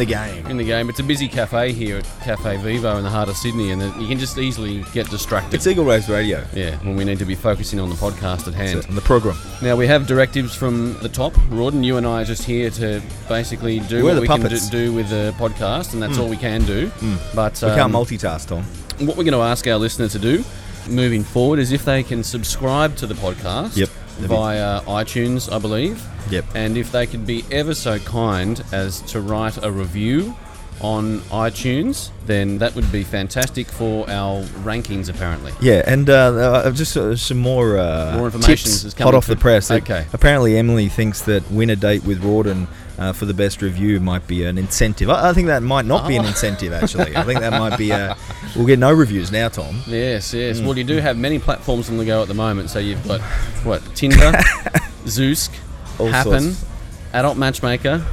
The game. in the game. It's a busy cafe here at Cafe Vivo in the heart of Sydney, and you can just easily get distracted. It's Eagle Race Radio. yeah, when we need to be focusing on the podcast at hand. On the program. Now we have directives from the top. Rawdon, you and I are just here to basically do We're what we can do, do with the podcast, and that's all we can do. But We can't um, multitask, Tom. what we're going to ask our listener to do moving forward is if they can subscribe to the podcast Yep. Via iTunes, I believe. Yep. And if they could be ever so kind as to write a review on iTunes, then that would be fantastic for our rankings, apparently. Yeah, and uh, uh, just uh, some more uh, More information tips is hot off the press. Okay. Apparently, Emily thinks that win a date with Rawdon uh, for the best review might be an incentive. I, I think that might not be an Oh. incentive. Actually, I think that might be. Uh, we'll get no reviews now, Tom. Yes, yes. Mm. Well, you do have many platforms on the go at the moment. So you've got, what, Tinder, All Happen, sorts. Adult Matchmaker.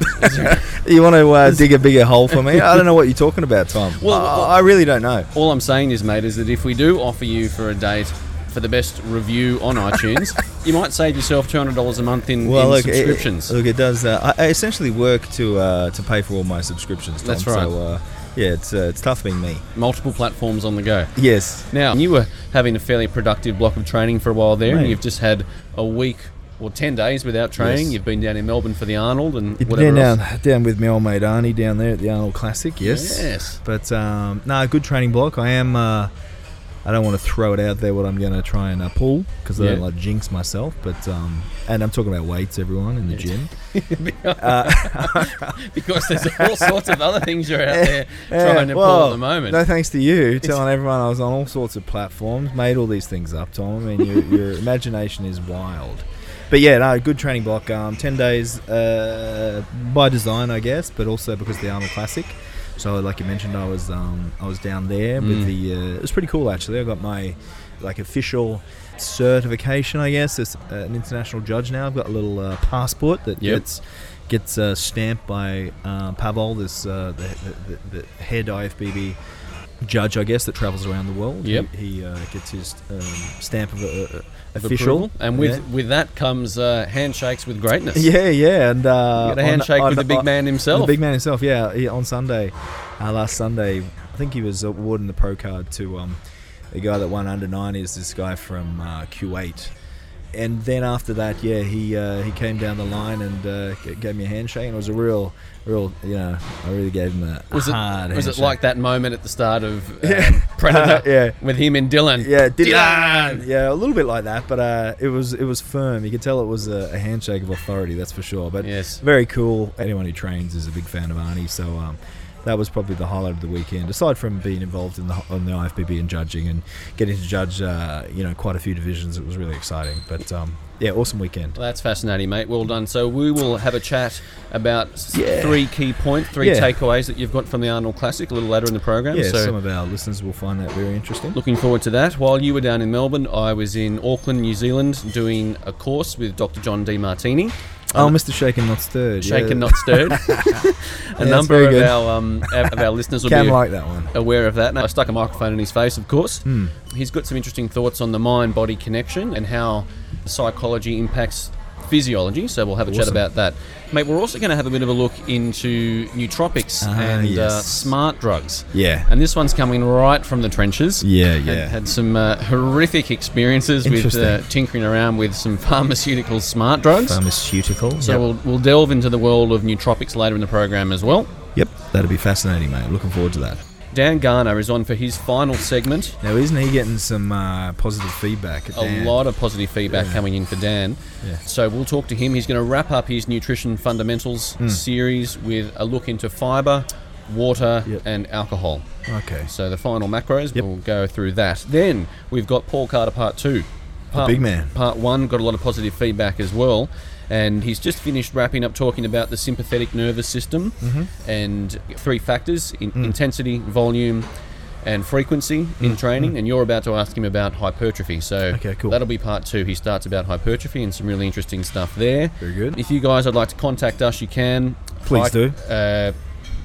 You want to uh, dig a bigger hole for me? I don't know what you're talking about, Tom. Well, I- I really don't know. All I'm saying is, mate, is that if we do offer you for a date for the best review on iTunes, you might save yourself $200 a month in, Well, in look, it- subscriptions. look, it does. Uh, I, I essentially work to uh, to pay for all my subscriptions. Tom, That's right. So, uh, yeah, it's uh, it's tough being me. Multiple platforms on the go. Yes. Now, you were having a fairly productive block of training for a while there, and you've just had a week or 10 days without training. Yes. You've been down in Melbourne for the Arnold and whatever down, else. down with my old mate Arnie down there at the Arnold Classic. Yes. Yes. But um, no, good training block. I am. Uh, I don't want to throw it out there what I'm going to try and uh, pull because I don't like jinx myself. But um, and I'm talking about weights, everyone in the gym. because there's all sorts of other things you're out there Yeah, trying to pull at the moment. No thanks to you telling everyone I was on all sorts of platforms, made all these things up, Tom. I mean, your, your imagination is wild. But yeah, no, good training block. Um, Ten days uh, by design, I guess, but also because of the Arnold Classic. So, like you mentioned, I was um, I was down there with Mm. the. Uh, it was pretty cool actually. I got my like official certification, I guess, as uh, an international judge now. I've got a little uh, passport that Yep. gets gets uh, stamped by uh, Pavel, this uh, the, the, the, the head IFBB judge, I guess, that travels around the world. Yep. He, he uh, gets his um, stamp of uh, uh, of official. approval. And with Yeah. with that comes uh, handshakes with greatness. Yeah, yeah, and uh, You got a handshake on- with the big man himself. The big man himself, yeah. He, on Sunday, uh, last Sunday, I think he was awarding the pro card to um, the guy that won under nine is this guy from uh, Kuwait. And then after that, yeah, he uh, he came down the line and uh, gave me a handshake, and it was a real, real, you know, I really gave him a Was it hard was it like that moment at the start of um, Yeah. Predator Yeah. with him and Dillon? Yeah, Dillon. Dillon! Yeah, a little bit like that, but uh, it was it was firm. You could tell it was a, a handshake of authority, that's for sure. But Yes. very cool. Anyone who trains is a big fan of Arnie, so um, that was probably the highlight of the weekend. Aside from being involved in the on the IFBB and judging and getting to judge, uh, you know, quite a few divisions, it was really exciting. But um, yeah, awesome weekend. Well, that's fascinating, mate. Well done. So we will have a chat about Yeah. three key points, three Yeah. takeaways that you've got from the Arnold Classic a little later in the program. Yeah, so some of our listeners will find that very interesting. Looking forward to that. While you were down in Melbourne, I was in Auckland, New Zealand, doing a course with Dr. John Demartini. Oh, Mr. Shaken Not Stirred. Shaken, yeah. not stirred. a that's number of our um, of our listeners will be like that one. aware of that. And I stuck a microphone in his face, of course. Hmm. He's got some interesting thoughts on the mind-body connection and how psychology impacts physiology. So we'll have a chat about that, mate. We're also going to have a bit of a look into nootropics Ah, and uh, smart drugs. Yeah. And this one's coming right from the trenches. Yeah, yeah. Had, some uh, horrific experiences with uh, tinkering around with some pharmaceutical smart drugs. Pharmaceutical. so Yep. we'll, we'll delve into the world of nootropics later in the program as well. Yep, that'll be fascinating, mate. Looking forward to that. Dan Garner is on for his final segment. Now, isn't he getting some uh, positive feedback? A lot of positive feedback Yeah. coming in for Dan. Yeah. So we'll talk to him. He's going to wrap up his nutrition fundamentals Hmm. series with a look into fiber, water, Yep. and alcohol. Okay. So the final macros, Yep. we'll go through that. Then we've got Paul Carter Part Two. Part, big man. Part One got a lot of positive feedback as well, and he's just finished wrapping up talking about the sympathetic nervous system Mm-hmm. and three factors: in, Mm. intensity, volume, and frequency in training. And you're about to ask him about hypertrophy. So Mm. Okay, cool. that'll be Part Two. He starts about hypertrophy and some really interesting stuff there. Very good. If you guys would like to contact us, you can. Please Hi- do. Uh,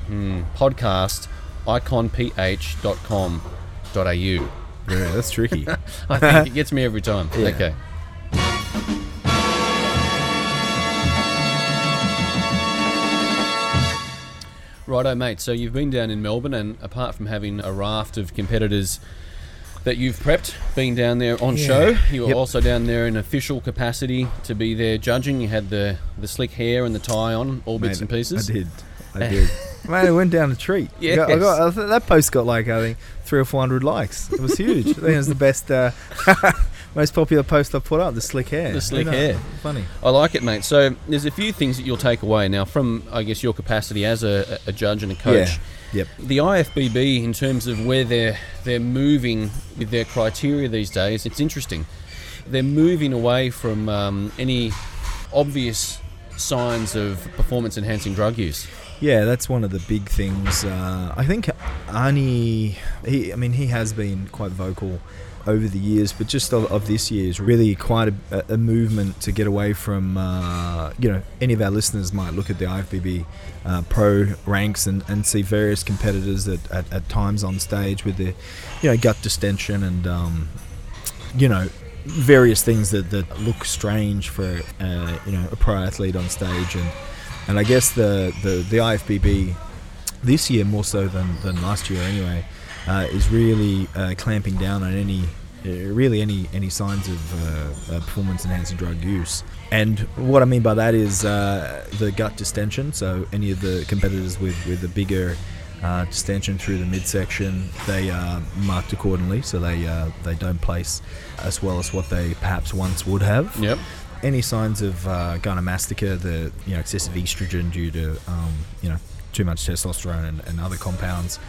hmm, podcast iconph.com.au. Yeah, that's tricky. I think it gets me every time. Yeah. Okay. Righto, mate. So you've been down in Melbourne, and apart from having a raft of competitors that you've prepped, being down there on Yeah. show, you were Yep. also down there in official capacity to be there judging. You had the, the slick hair and the tie on, all bits Mate, and pieces. I did. I did. Man, it went down a treat. I got- I got, I that post got like I think three or four hundred likes. It was huge. I think it was the best, uh, most popular post I've put up. The slick hair. The slick hair. Funny. I like it, mate. So there's a few things that you'll take away now from, I guess, your capacity as a, a judge and a coach. Yeah. Yep. The IFBB, in terms of where they're they're moving with their criteria these days, it's interesting. They're moving away from um, any obvious signs of performance-enhancing drug use. Yeah, that's one of the big things. Uh, I think Arnie, he, I mean, he has been quite vocal over the years, but just of, of this year is really quite a, a movement to get away from, uh, you know, any of our listeners might look at the IFBB uh, pro ranks and, and see various competitors at, at times on stage with their, you know, gut distension and, um, you know, various things that, that look strange for, uh, you know, a pro athlete on stage. And and I guess the, the, the IFBB this year more so than, than last year anyway uh, is really uh, clamping down on any uh, really any any signs of uh, uh, performance enhancing drug use. And what I mean by that is uh, the gut distension. So any of the competitors with with a bigger uh, distension through the midsection they are marked accordingly. So they uh, they don't place as well as what they perhaps once would have. Yep. any signs of uh, gynecomastia, the you know excessive estrogen due to um, you know too much testosterone and, and other compounds,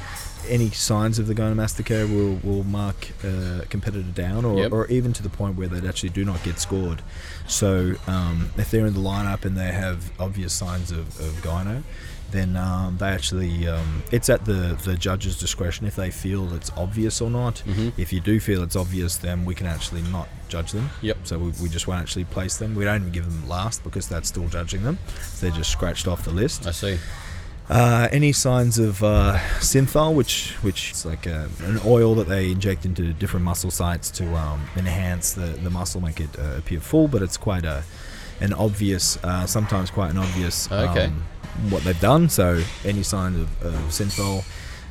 any signs of the gynecomastia will will mark uh, a competitor down, or, Yep. or even to the point where they actually do not get scored. So um, if they're in the lineup and they have obvious signs of, of gyno. Then um, they actually, um, it's at the, the judge's discretion if they feel it's obvious or not. Mhm. If you do feel it's obvious, then we can actually not judge them. Yep. So we, we just won't actually place them. We don't even give them last because that's still judging them. They're just scratched off the list. I see. Uh, any signs of uh, synthol, which which is like a, an oil that they inject into different muscle sites to um, enhance the, the muscle, make it uh, appear full, but it's quite a an obvious, uh, sometimes quite an obvious Okay. um, what they've done. So any sign of, of synthol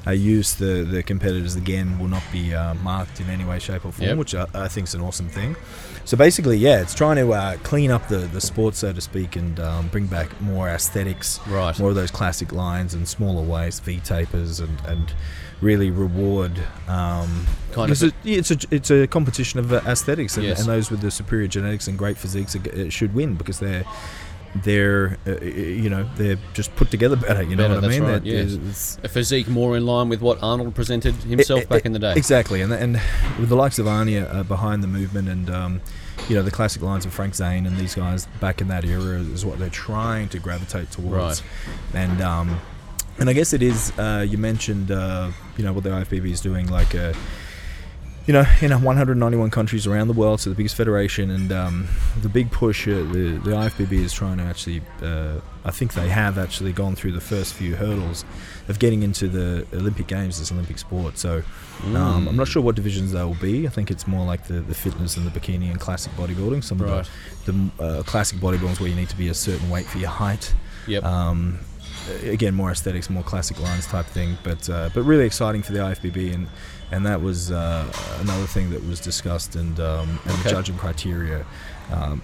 uh, use, the the competitors again will not be uh, marked in any way, shape, or form, Yep. which I, I think is an awesome thing. So basically, yeah, it's trying to uh, clean up the, the sport, so to speak, and um, bring back more aesthetics, Right. more of those classic lines and smaller waist, V tapers, and, and really reward. Um, Kind of it, it's a it's a competition of uh, aesthetics, and, Yes. and those with the superior genetics and great physiques uh, should win because they're they're uh, you know they're just put together better. You know Better, what I mean? right, That yes. is- A physique more in line with what Arnold presented himself E- back e- in the day. Exactly, and and with the likes of Arnie uh, behind the movement, and um, you know the classic lines of Frank Zane and these guys back in that era is what they're trying to gravitate towards. Right. And um, and I guess it is. Uh, you mentioned uh, you know what the IFBB is doing, like. Uh, you know, in 191 countries around the world, so the biggest federation, and um, the big push, uh, the, the IFBB is trying to actually, uh, I think they have actually gone through the first few hurdles of getting into the Olympic Games, this Olympic sport. So um, Mm. I'm not sure what divisions they will be. I think it's more like the, the fitness and the bikini and classic bodybuilding. Some Right. of the, the uh, classic bodybuilding is where you need to be a certain weight for your height. Yep. Um, again, more aesthetics, more classic lines type thing, but uh, but really exciting for the IFBB, and and that was uh, another thing that was discussed, and um, and Okay. the judging criteria um,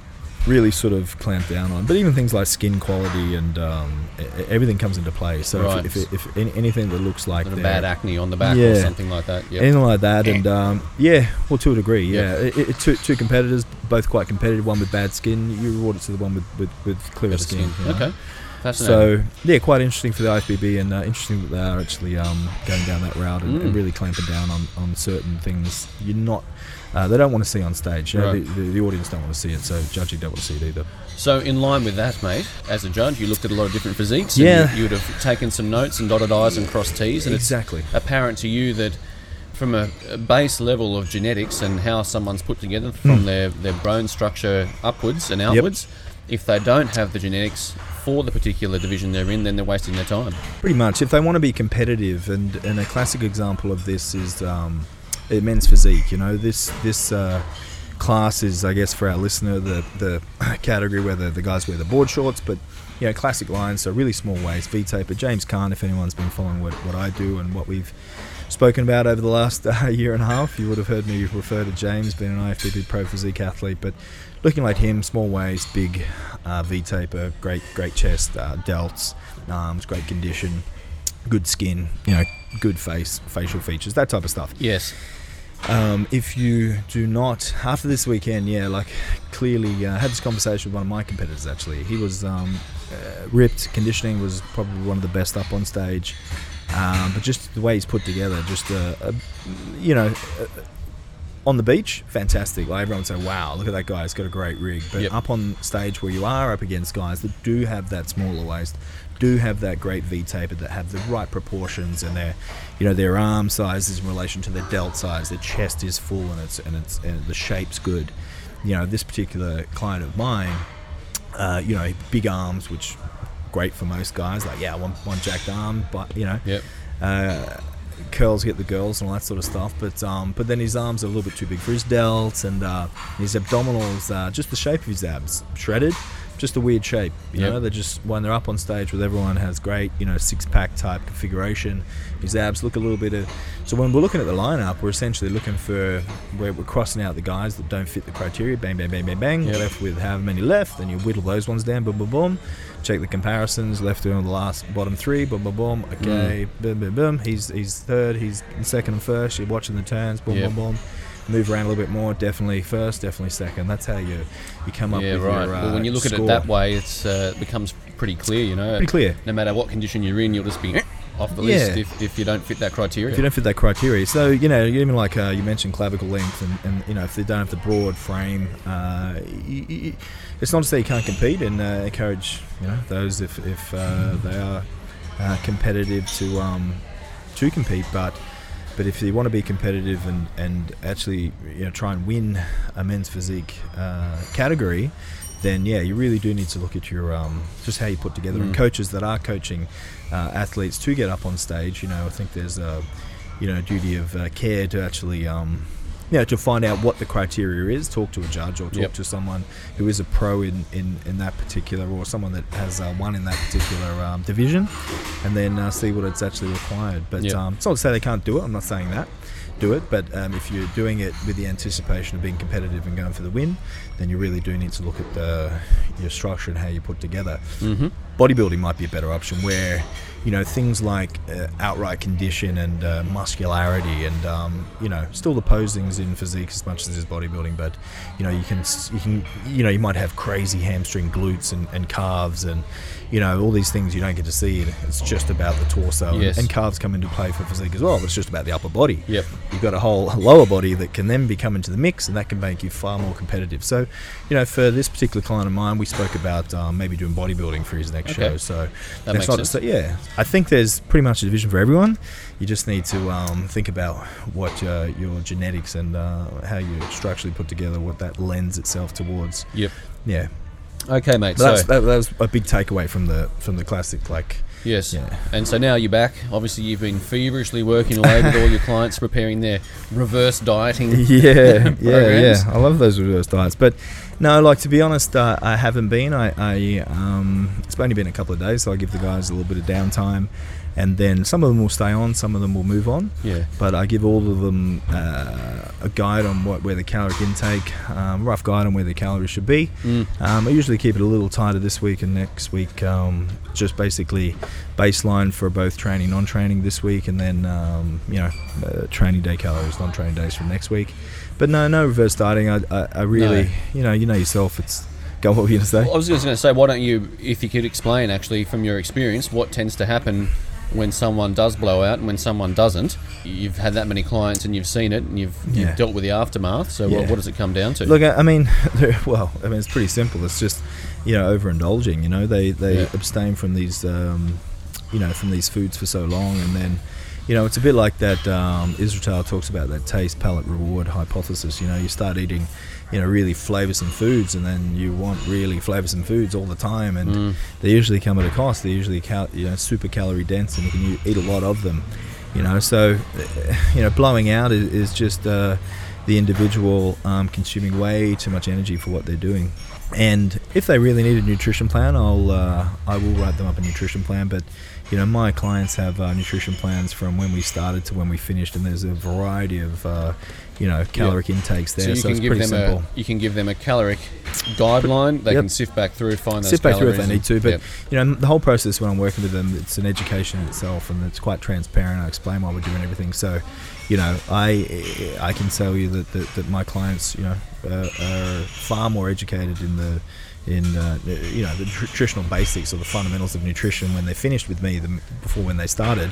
really sort of clamped down on. But even things like skin quality and um, everything comes into play. So Right. if, if, if anything that looks like Sort bad acne on the back or something like that. Yep. anything like that, and um, yeah, well, to a degree, yeah. Yeah. It, it, two, two competitors, both quite competitive. One with bad skin, you reward it to the one with with, with clearer skin. skin. you know? Okay. Fascinating. So yeah, quite interesting for the IFBB, and uh, interesting that they are actually um, going down that route and, and Mm. really clamping down on, on certain things you're not. Uh, they don't want to see on stage. You know, Right. the, the, the audience don't want to see it, so judging don't want to see it either. So, in line with that, mate, as a judge, you looked at a lot of different physiques. and Yeah. You, you would have taken some notes and dotted I's and crossed T's. And Exactly. it's apparent to you that from a, a base level of genetics and how someone's put together from their, their bone structure upwards and outwards, if they don't have the genetics for the particular division they're in, then they're wasting their time. Pretty much. If they want to be competitive, and, and a classic example of this is um, uh, men's physique. You know, this this uh, class is, I guess, for our listener, the the category where the, the guys wear the board shorts, but you know, classic lines, so really small waist, V taper. James Kahn, if anyone's been following what, what I do and what we've spoken about over the last uh, year and a half, you would have heard me refer to James, being an IFBB pro physique athlete, but looking like him, small waist, big uh, V taper, great great chest, uh, delts, arms, great condition, good skin, you know, good face, facial features, that type of stuff. Yes. Um, if you do not, after this weekend, yeah, like clearly, uh, had this conversation with one of my competitors actually. He was um, uh, ripped, conditioning was probably one of the best up on stage, um, but just the way he's put together, just a, a you know, a, on the beach, fantastic. Like everyone would say, "Wow, look at that guy! He's got a great rig." But Yep. up on stage where you are up against guys that do have that smaller waist, do have that great V taper, that have the right proportions, and their, you know, their arm sizes in relation to their delt size. Their chest is full and it's and it's and the shape's good. You know, this particular client of mine, uh, you know, big arms, which great for most guys. Like, yeah, one one jacked arm, but you know, Yep. uh, curls get the girls and all that sort of stuff. But um, but then his arms are a little bit too big for his delts, and uh, his abdominals, uh, just the shape of his abs, shredded. Just a weird shape, you Yep. know. They're just when they're up on stage with everyone has great, you know, six pack type configuration. His abs look a little bit of. So when we're looking at the lineup, we're essentially looking for where we're crossing out the guys that don't fit the criteria. Bang, bang, bang, bang, bang. Yep. Left with however many left, and you whittle those ones down. Boom, boom, boom. Check the comparisons. Left on the last bottom three. Boom, boom, boom. Okay. Boom, boom, boom. He's he's third. He's second and first. You're watching the turns. Boom, Yep. boom, boom. Move around a little bit more. Definitely first. Definitely second. That's how you you come up Yeah, with right. your. Uh, well, when you look at it that way, it's uh, it becomes pretty clear. You know, pretty clear. no matter what condition you're in, you'll just be off the Yeah. list if, if you don't fit that criteria. If you don't fit that criteria, so you know, even like uh, you mentioned clavicle length, and, and you know, if they don't have the broad frame, uh, y- y- it's not to say you can't compete, and uh, encourage you know those if if uh, they are uh, competitive to um, to compete, but. But if you want to be competitive and, and actually you know try and win a men's physique uh, category, then yeah, you really do need to look at your um, just how you put together. And Mm. coaches that are coaching uh, athletes to get up on stage, you know, I think there's a you know duty of uh, care to actually um, you know to find out what the criteria is. Talk to a judge or talk Yep. to someone who is a pro in, in, in that particular or someone that has uh, won in that particular um, division, and then uh, see what it's actually required. But Yep. um, it's not to say they can't do it. I'm not saying that. Do it, but um, if you're doing it with the anticipation of being competitive and going for the win, then you really do need to look at the, your structure and how you put together Mm-hmm. bodybuilding might be a better option where you know things like uh, outright condition and uh, muscularity and um, you know still the posings in physique as much as is bodybuilding but you know you can you can you know you might have crazy hamstring glutes and, and calves and you know all these things you don't get to see it's just about the torso and- Yes. and calves come into play for physique as well but it's just about the upper body Yep. you've got a whole lower body that can then be come into the mix and that can make you far more competitive so you know for this particular client of mine we spoke about um, maybe doing bodybuilding for his next Okay. show so That makes not sense. yeah i think there's pretty much a division for everyone you just need to um, think about what uh, your genetics and uh, how you structurally put together what that lends itself towards Yep. yeah Okay, mate. but that's, so that, that was a big takeaway from the from the classic like yes, yeah and so now you're back. Obviously, you've been feverishly working away with all your clients, preparing their reverse dieting. yeah, yeah, yeah. I love those reverse diets, but no, like to be honest, uh, I haven't been. I, I um, it's only been a couple of days, so I give the guys a little bit of downtime, and then some of them will stay on, some of them will move on. Yeah. But I give all of them uh, a guide on what where the caloric intake, um, rough guide on where the calories should be. Mm. Um, I usually keep it a little tighter this week and next week. Um, just basically baseline for both training, non-training this week, and then um, you know uh, training day calories, non-training days from next week. But no, no reverse dieting. I, I, I really, No. you know, you know yourself. It's go. What were you gonna say? Well, I was just going to say, why don't you, if you could explain actually from your experience, what tends to happen when someone does blow out and when someone doesn't? You've had that many clients and you've seen it and you've, Yeah. you've dealt with the aftermath. So what, Yeah. what does it come down to? Look, I I mean, well, I mean, it's pretty simple. It's just, you know, overindulging. You know, they they Yeah. abstain from these, um, you know, from these foods for so long, and then, you know, it's a bit like that. Um, Israel talks about that taste, palate, reward hypothesis. You know, you start eating, you know, really flavoursome foods, and then you want really flavoursome foods all the time, and Mm. they usually come at a cost. They're usually cal- you know super calorie dense, and you can eat a lot of them. You know, so uh, you know blowing out is, is just uh, the individual um, consuming way too much energy for what they're doing. And if they really need a nutrition plan, I'll uh, I will write them up a nutrition plan. But you know, my clients have uh, nutrition plans from when we started to when we finished, and there's a variety of uh, you know caloric intakes there. So you So, can it's give pretty them simple. a you can give them a caloric guideline. They Yep. can sift back through, find those Sit back through if they need to, but yep. you know the whole process when I'm working with them, it's an education in itself, and it's quite transparent. I explain why we're doing everything, so you know I I can tell you that that, that my clients you know uh, are far more educated in the in uh, you know the nutritional basics or the fundamentals of nutrition when they're finished with me than before when they started,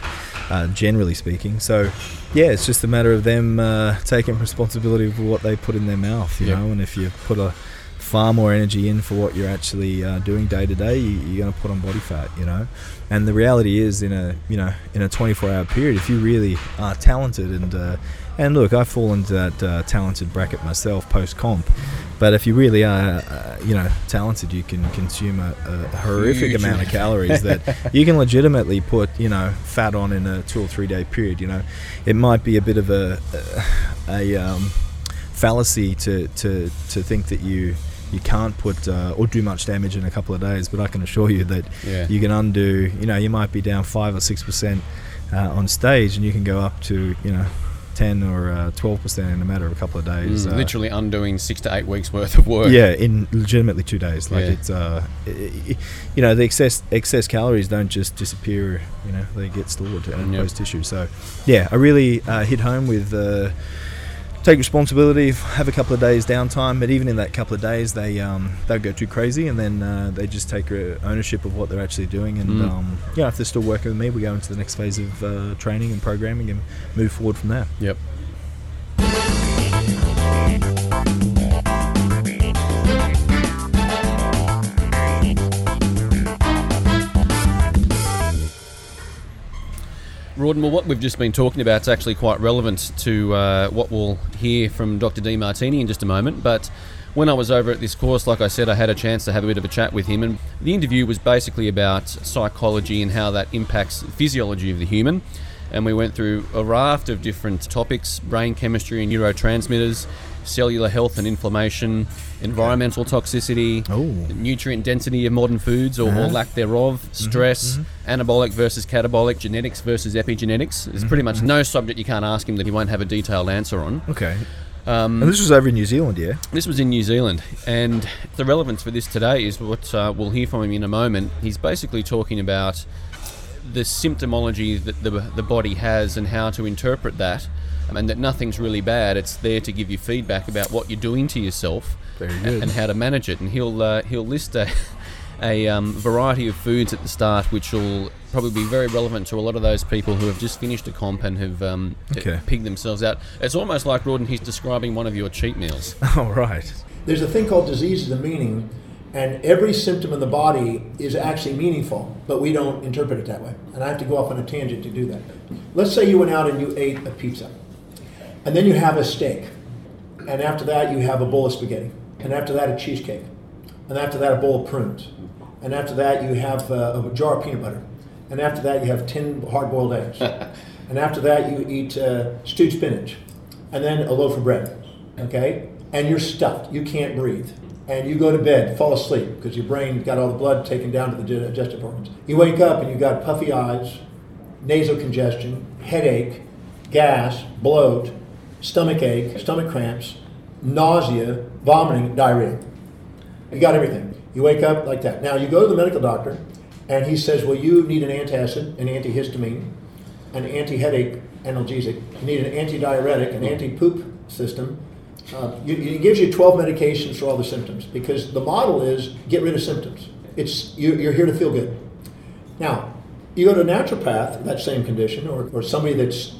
uh, generally speaking. So yeah, it's just a matter of them uh, taking responsibility for what they put in their mouth, you Yep. know, and if you put a far more energy in for what you're actually uh, doing day to day, you're going to put on body fat, you know. And the reality is, in a you know in a 24-hour period, if you really are talented and uh, and look, I fall into that uh, talented bracket myself post comp. But if you really are, uh, you know, talented, you can consume a, a horrific Huge amount of calories that you can legitimately put, you know, fat on in a two or three day period. You know, it might be a bit of a a, um, fallacy to, to to think that you you can't put uh, or do much damage in a couple of days, but I can assure you that Yeah. you can undo. You know, you might be down five or six percent uh, on stage, and you can go up to you know ten or uh, twelve percent in a matter of a couple of days. Mm, uh, literally undoing six to eight weeks worth of work. yeah, in legitimately two days. Like Yeah. it's, uh, i i you know, the excess excess calories don't just disappear. You know, they get stored in Yep. post tissue. So, yeah, I really uh, hit home with uh, take responsibility. Have a couple of days downtime, but even in that couple of days, they um, don't go too crazy, and then uh, they just take uh, ownership of what they're actually doing. And Mm. um, yeah, if they're still working with me, we go into the next phase of uh, training and programming and move forward from there. Yep. Rawdon, well, what we've just been talking about is actually quite relevant to uh, what we'll hear from Dr. Demartini in just a moment. But when I was over at this course, like I said, I had a chance to have a bit of a chat with him, and the interview was basically about psychology and how that impacts the physiology of the human. And we went through a raft of different topics brain chemistry and neurotransmitters, cellular health and inflammation, environmental toxicity, Oh. nutrient density of modern foods or, or Uh-huh. lack thereof, stress, anabolic versus catabolic, genetics versus epigenetics. There's pretty much no subject you can't ask him that he won't have a detailed answer on. Okay. Um, And this was over in New Zealand, yeah. this was in New Zealand, and the relevance for this today is what uh, we'll hear from him in a moment. He's basically talking about the symptomology that the, the body has and how to interpret that, and that nothing's really bad. It's there to give you feedback about what you're doing to yourself Very a- good. and how to manage it. And he'll uh, he'll list a, a um, variety of foods at the start, which will probably be very relevant to a lot of those people who have just finished a comp and have um, Okay. pigged themselves out. It's almost like Rawdon. He's describing one of your cheat meals. All right. There's a thing called disease of the meaning, and every symptom in the body is actually meaningful, but we don't interpret it that way. And I have to go off on a tangent to do that. Let's say you went out and you ate a pizza, and then you have a steak, and after that you have a bowl of spaghetti, and after that a cheesecake, and after that a bowl of prunes, and after that you have uh, a jar of peanut butter, and after that you have 10 hard-boiled eggs, and after that you eat uh, stewed spinach, and then a loaf of bread, okay? And you're stuffed, you can't breathe. And you go to bed, fall asleep, because your brain got all the blood taken down to the digestive organs. You wake up and you've got puffy eyes, nasal congestion, headache, gas, bloat, stomach ache, stomach cramps, nausea, vomiting, diarrhea. You got everything. You wake up like that. Now you go to the medical doctor, and he says, "Well, you need an antacid, an antihistamine, an anti-headache analgesic. You need an anti-diuretic, an anti-poop system." Uh, you, gives you 12 medications for all the symptoms because the model is get rid of symptoms. It's you, you're here to feel good. Now, you go to a naturopath, that same condition, or, or somebody that's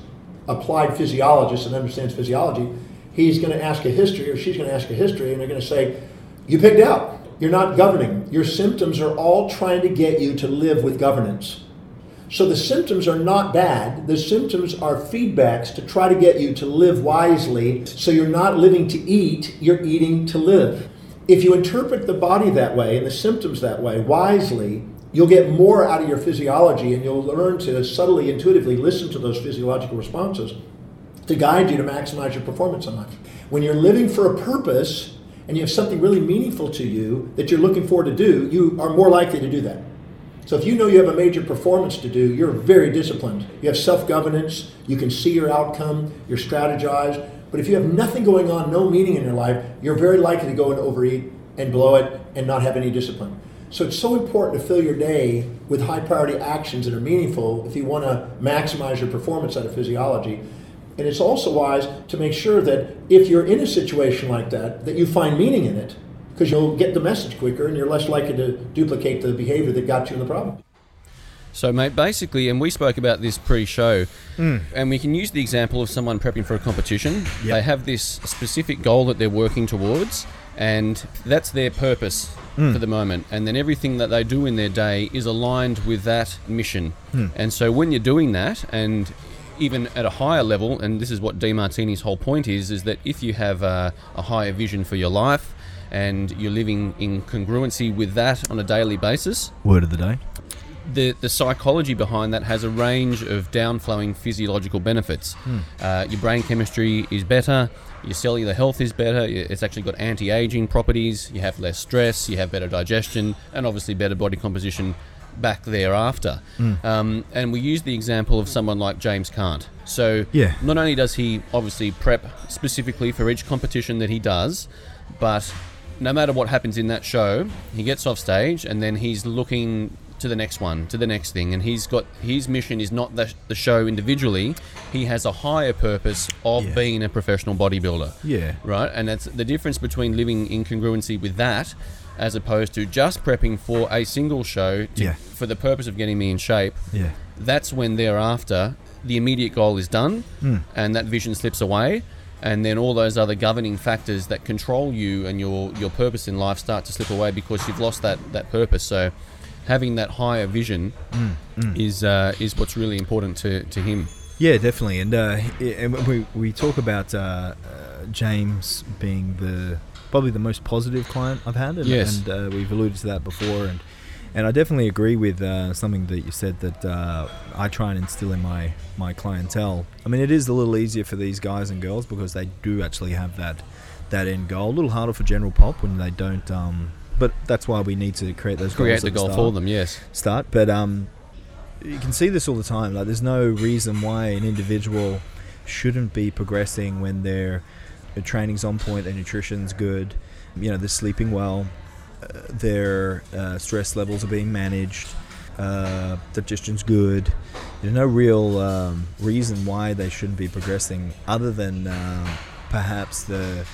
applied physiologist and understands physiology, he's going to ask a history or she's going to ask a history, and they're going to say, You picked out. You're not governing. Your symptoms are all trying to get you to live with governance. So the symptoms are not bad. The symptoms are feedbacks to try to get you to live wisely. So you're not living to eat, you're eating to live. If you interpret the body that way and the symptoms that way wisely, you'll get more out of your physiology and you'll learn to subtly, intuitively listen to those physiological responses. to guide you to maximize your performance in life. When you're living for a purpose and you have something really meaningful to you that you're looking forward to do, you are more likely to do that. So if you know you have a major performance to do, you're very disciplined. You have self-governance, you can see your outcome, you're strategized. But if you have nothing going on, no meaning in your life, you're very likely to go and overeat and blow it and not have any discipline. So it's so important to fill your day with high priority actions that are meaningful if you want to maximize your performance out of physiology. And it's also wise to make sure that if you're in a situation like that, that you find meaning in it because you'll get the message quicker and you're less likely to duplicate the behavior that got you in the problem. So, mate, basically, and we spoke about this pre-show, hmm. and we can use the example of someone prepping for a competition. Yep. They have this specific goal that they're working towards, and that's their purpose hmm. for the moment. And then everything that they do in their day is aligned with that mission. Hmm. And so, when you're doing that, and even at a higher level, and this is what Demartini's whole point is, is that if you have a, a higher vision for your life and you're living in congruency with that on a daily basis, Word of the day. the, the psychology behind that has a range of downflowing physiological benefits. Hmm. Uh, your brain chemistry is better, your cellular health is better, it's actually got anti aging properties, you have less stress, you have better digestion, and obviously better body composition back thereafter. Um, and we use the example of someone like James Cant. So, Yeah. not only does he obviously prep specifically for each competition that he does, but no matter what happens in that show, he gets off stage and then he's looking to the next one, to the next thing, and he's got his mission is not the, the show individually. He has a higher purpose of Yeah. being a professional bodybuilder. Yeah. Right, and that's the difference between living in congruency with that, as opposed to just prepping for a single show to, Yeah. for the purpose of getting me in shape Yeah. that's when thereafter the immediate goal is done Hmm. and that vision slips away and then all those other governing factors that control you and your your purpose in life start to slip away because you've lost that that purpose so having that higher vision Hmm. is uh, is what's really important to, to him Yeah, definitely. And uh, and we, we talk about uh, uh, James being the probably the most positive client I've had, and, Yes. and uh, we've alluded to that before. And and I definitely agree with uh, something that you said that uh, I try and instill in my my clientele. I mean, it is a little easier for these guys and girls because they do actually have that that end goal. A little harder for general pop when they don't. Um, but that's why we need to create those create goals the goal start for them yes start. But um, you can see this all the time. Like, there's no reason why an individual shouldn't be progressing when their, their training's on point, their nutrition's good, you know, they're sleeping well, uh, their uh, stress levels are being managed, uh, digestion's good. There's no real um, reason why they shouldn't be progressing, other than uh, perhaps the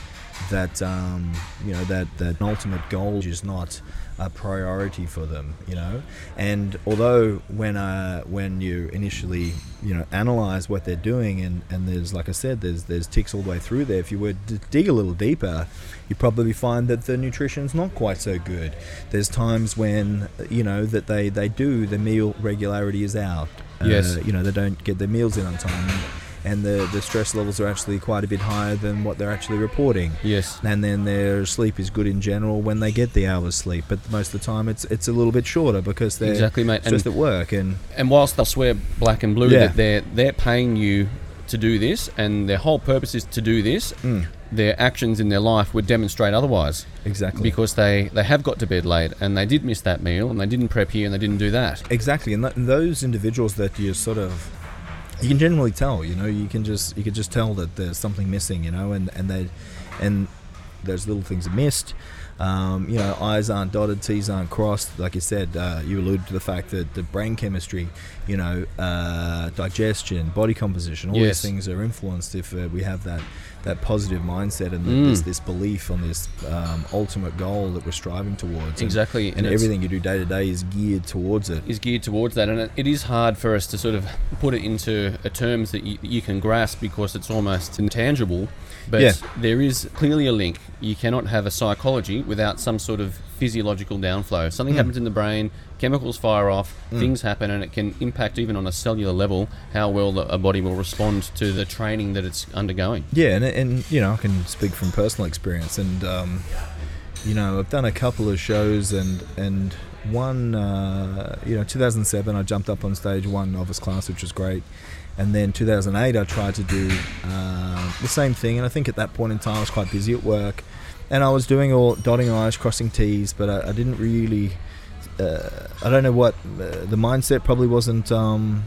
that um, you know that that ultimate goal is not a priority for them, you know. And although when uh, when you initially you know analyze what they're doing, and, and there's like I said, there's there's ticks all the way through there. If you were to dig a little deeper, you probably find that the nutrition's not quite so good. There's times when you know that they they do the meal regularity is out. Yes. Uh, you know they don't get their meals in on time. And the, the stress levels are actually quite a bit higher than what they're actually reporting yes and then their sleep is good in general when they get the hours sleep. But most of the time, it's it's a little bit shorter because they're Exactly, mate. just And- at work and and whilst they'll swear black and blue Yeah. that they're they're paying you to do this and their whole purpose is to do this Mm. their actions in their life would demonstrate otherwise exactly because they, they have got to bed late and they did miss that meal and they didn't prep here and they didn't do that. exactly, and, th- and those individuals that you sort of you can generally tell, you know, you can just you can just tell that there's something missing, you know, and and they and those little things are missed. Um, you know, I's aren't dotted, T's aren't crossed. Like you said, uh, you alluded to the fact that the brain chemistry, you know, uh, digestion, body composition, all Yes. these things are influenced if uh, we have that that positive mindset and Mm. this, this belief on this um, ultimate goal that we're striving towards. And- Exactly, and, and everything you do day to day is geared towards it. Is geared towards that, and it, it is hard for us to sort of put it into a terms that you, you can grasp because it's almost intangible. But Yeah. there is clearly a link. You cannot have a psychology without some sort of physiological downflow. If something Mm. happens in the brain, chemicals fire off, things happen, and it can impact even on a cellular level how well the, a body will respond to the training that it's undergoing. Yeah, and, and you know, I can speak from personal experience, and um, you know, I've done a couple of shows, and and one, uh, you know, 2007, I jumped up on stage, one novice class, which was great, And then 2008, I tried to do uh, the same thing. And I think at that point in time, I was quite busy at work, and I was doing all dotting i's, crossing t's, but I, I didn't really. Uh, I don't know what uh, the mindset probably wasn't um,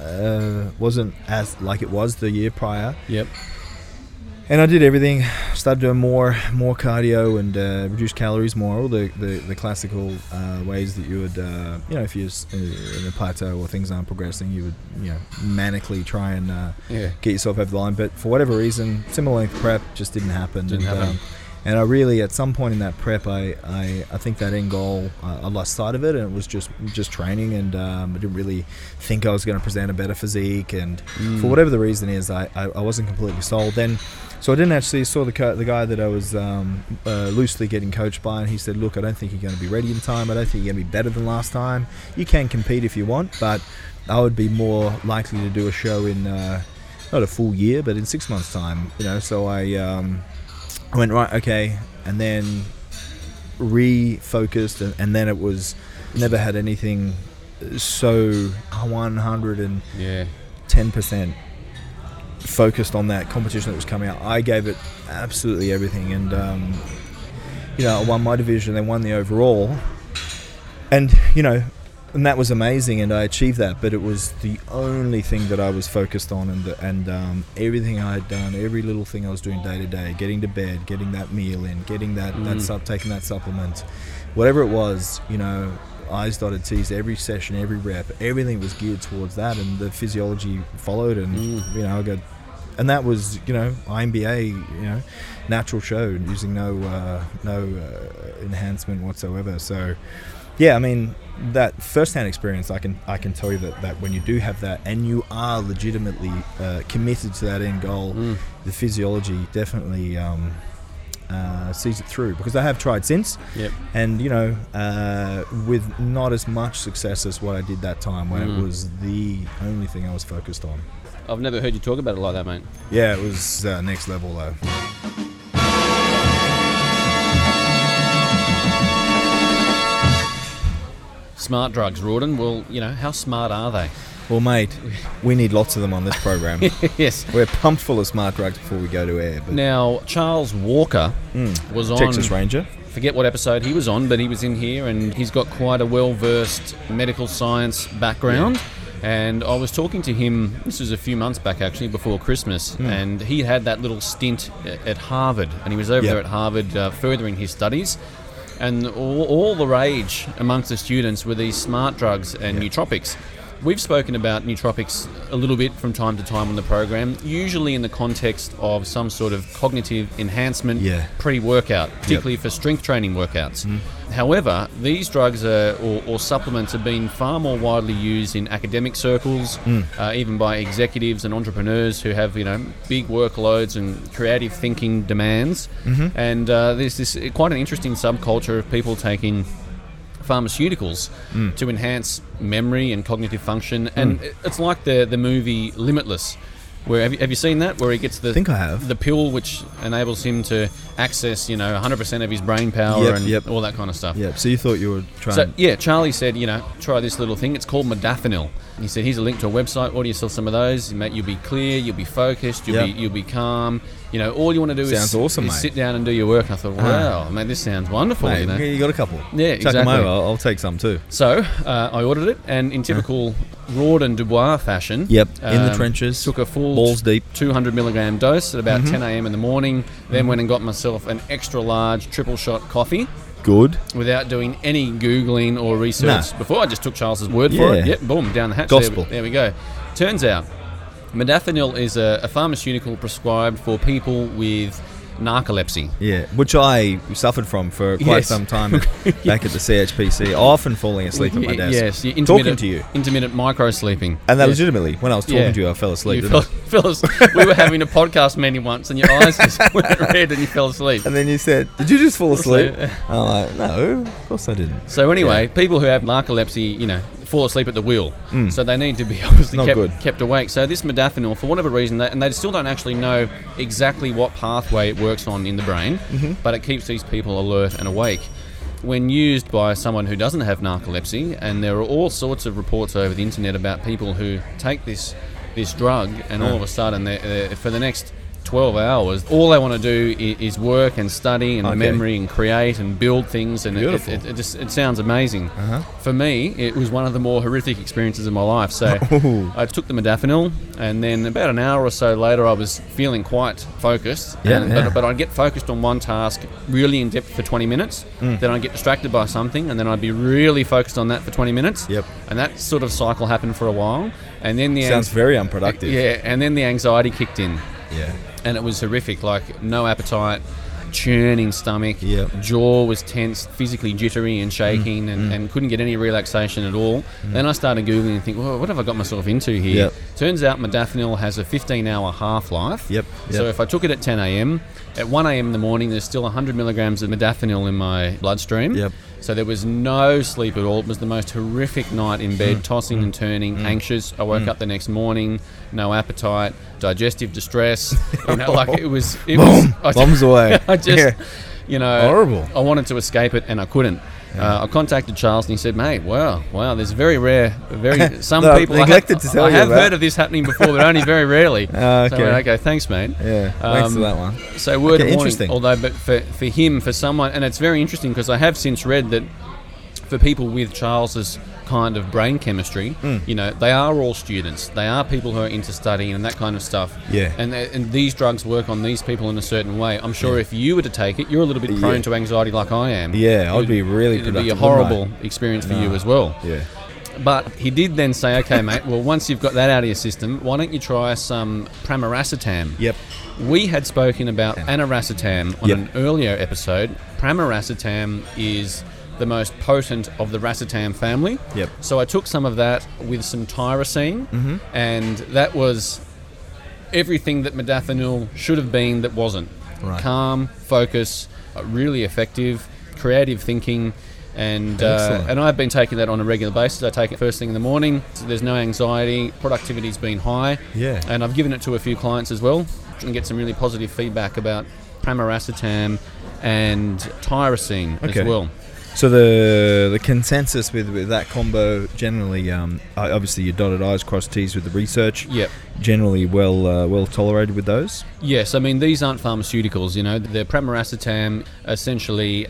uh, wasn't as like it was the year prior. Yep. And I did everything. Started doing more, more cardio and uh, reduced calories more. All the the, the classical uh, ways that you would, uh, you know, if you're uh, in a plateau or things aren't progressing, you would, you know, manically try and uh, Yeah. get yourself over the line. But for whatever reason, similar length prep just didn't happen. Didn't and, happen. Um, and I really, at some point in that prep, I, I, I think that end goal, uh, I lost sight of it, and it was just just training, and um, I didn't really think I was going to present a better physique, and Mm. for whatever the reason is, I, I, I wasn't completely sold. Then, so I didn't actually saw the co- the guy that I was um, uh, loosely getting coached by, and he said, "Look, I don't think you're going to be ready in time. I don't think you're going to be better than last time. You can compete if you want, but I would be more likely to do a show in." Uh, not a full year, but in six months' time, you know. So I, um, I went right, okay, and then refocused, and, and then it was never had anything so 110 percent focused on that competition that was coming out. I gave it absolutely everything, and um, you know, I won my division, then won the overall, and you know. And that was amazing, and I achieved that. But it was the only thing that I was focused on, and and um, everything I had done, every little thing I was doing day to day, getting to bed, getting that meal in, getting that that Mm. sup, taking that supplement, whatever it was, you know, I's dotted T's, every session, every rep, everything was geared towards that, and the physiology followed, and Mm. you know, I got, and that was, you know, INBA, you know, natural show, using no uh, no uh, enhancement whatsoever. So, yeah, I mean, that first-hand experience, I can I can tell you that, that when you do have that, and you are legitimately uh, committed to that end goal, Mm. the physiology definitely. Um, uh, sees it through because I have tried since, Yep. and you know, uh, with not as much success as what I did that time, when Mm. it was the only thing I was focused on. I've never heard you talk about it like that, mate. Yeah, it was uh, next level though. Smart drugs, Rawdon. Well, you know, how smart are they? Well, mate, we need lots of them on this program. yes. We're pumped full of smart drugs before we go to air. But Now, Charles Walker Mm. was on. Texas Ranger. Forget what episode he was on, but he was in here and he's got quite a well versed medical science background. And I was talking to him, this was a few months back actually, before Christmas, Hmm. and he had that little stint at Harvard. And he was over Yep. there at Harvard uh, furthering his studies. And all, all the rage amongst the students were these smart drugs and nootropics. We've spoken about nootropics a little bit from time to time on the program, usually in the context of some sort of cognitive enhancement Yeah. pre workout, particularly for strength training workouts. Mm-hmm. However, these drugs are, or, or supplements have been far more widely used in academic circles, hmm. uh, even by executives and entrepreneurs who have you know big workloads and creative thinking demands. Mm-hmm. And uh, there's this uh, quite an interesting subculture of people taking pharmaceuticals hmm. to enhance memory and cognitive function. Hmm. And it- it's like the the movie Limitless. Where have you, have you seen that? Where he gets the I think I have. the pill which enables him to access you know 100% of his brain power Yep, and yep. all that kind of stuff. Yeah. So you thought you were trying? So yeah, Charlie said, you know, try this little thing. It's called modafinil. He said, here's a link to a website. Order yourself some of those. Mate, you'll be clear. You'll be focused. You'll Yep. be you'll be calm. You know, all you want to do Sounds is, awesome, is sit down and do your work. I thought, wow, man, this sounds wonderful. Mate, you know. you got a couple. Yeah, Chuck exactly. over. I'll, I'll take some too. So uh, I ordered it, and in typical Rawdon Dubois fashion, Yep. In the um, trenches. took a full balls deep. 200 milligram dose at about Mm-hmm. 10 a.m. in the morning. Then went and got myself an extra large triple shot coffee Good. without doing any googling or research Nah. before. I just took Charles's word for it. Yeah. Yep, boom, down the hatch. Gospel. There, we- there we go. Turns out, modafinil is a, a pharmaceutical prescribed for people with narcolepsy. Yeah, which I suffered from for quite Yes. some time back at the CHPC, often falling asleep at my desk. Yes, talking to you. intermittent micro sleeping. And that Yeah. legitimately, when I was talking Yeah. to you, I fell asleep. You fell, fell asleep. we were having a podcast meeting once, and your eyes just went red, and you fell asleep. And then you said, "Did you just fall asleep?" asleep. I'm like, "No, of course I didn't." So anyway, people who have narcolepsy, you know, fall asleep at the wheel. Hmm. So they need to be obviously Not kept, good. kept awake. So this modafinil, for whatever reason, they, and they still don't actually know exactly what pathway it works on in the brain, mm-hmm. but it keeps these people alert and awake. When used by someone who doesn't have narcolepsy, and there are all sorts of reports over the internet about people who take this this drug, and all of a sudden, they're, they're- for the next 12 hours, all they want to do is, work and study and Okay. memory and create and build things, and it, Beautiful. it, it just it sounds amazing. Uh-huh. For me, it was one of the more horrific experiences of my life. So Ooh. I took the modafinil, and then about an hour or so later, I was feeling quite focused. Yeah, and, yeah. But, but I'd get focused on one task really in depth for 20 minutes. Mm. Then I'd get distracted by something, and then I'd be really focused on that for 20 minutes. Yep. And that sort of cycle happened for a while, and then the Sounds anx- very unproductive. yeah, and then the anxiety kicked in, Yeah. and it was horrific. Like no appetite, churning stomach, Yep. jaw was tense, physically jittery and mm. shaking, and, mm. and couldn't get any relaxation at all. Mm. Then I started googling and think, well, what have I got myself into here? Yep. Turns out modafinil has a 15-hour half-life. Yep, So if I took it at 10 a.m., at 1 a.m. in the morning, there's still 100 milligrams of modafinil in my bloodstream. Yep. So there was no sleep at all. It was the most horrific night in Mm. bed, tossing and mm. turning, mm. anxious. I woke mm. up the next morning, no appetite, digestive distress. You know, like it was. It was I, Bombs away. I just, Yeah. you know, Horrible. I wanted to escape it and I couldn't. Uh, I contacted Charles and he said, "Mate, wow, wow, there's very rare, very some No, people. I have, neglected to tell I you have about. heard of this happening before, but only very rarely. Ah, okay. went, okay, thanks, mate. Yeah. Thanks for Um, that one. So word Okay, of warning, although but for, for him, for someone, and it's very interesting because I have since read that for people with Charles's kind of brain chemistry, Hmm. you know, they are all students. They are people who are into studying and that kind of stuff. Yeah. And, and these drugs work on these people in a certain way. I'm sure if you were to take it, you're a little bit prone Yeah. to anxiety like I am. Yeah, I'd be would- really It'd be a horrible experience for you as well. Yeah. But he did then say, okay, mate, well, once you've got that out of your system, why don't you try some pramiracetam? Yep. We had spoken about aniracetam on Yep. an earlier episode. Pramiracetam is the most potent of the racetam family. Yep. So I took some of that with some tyrosine, Mm-hmm. and that was everything that modafinil should have been that wasn't. Right. Calm, focus, uh, really effective, creative thinking. And uh, and I've been taking that on a regular basis. I take it first thing in the morning. So there's no anxiety. Productivity's been high. Yeah. And I've given it to a few clients as well and get some really positive feedback about pramiracetam and tyrosine Okay. as well. So the the consensus with, with that combo generally, um, obviously your dotted i's, crossed t's with the research. Yep. Generally well uh, well tolerated with those. Yes, I mean these aren't pharmaceuticals. You know, the pramiracetam essentially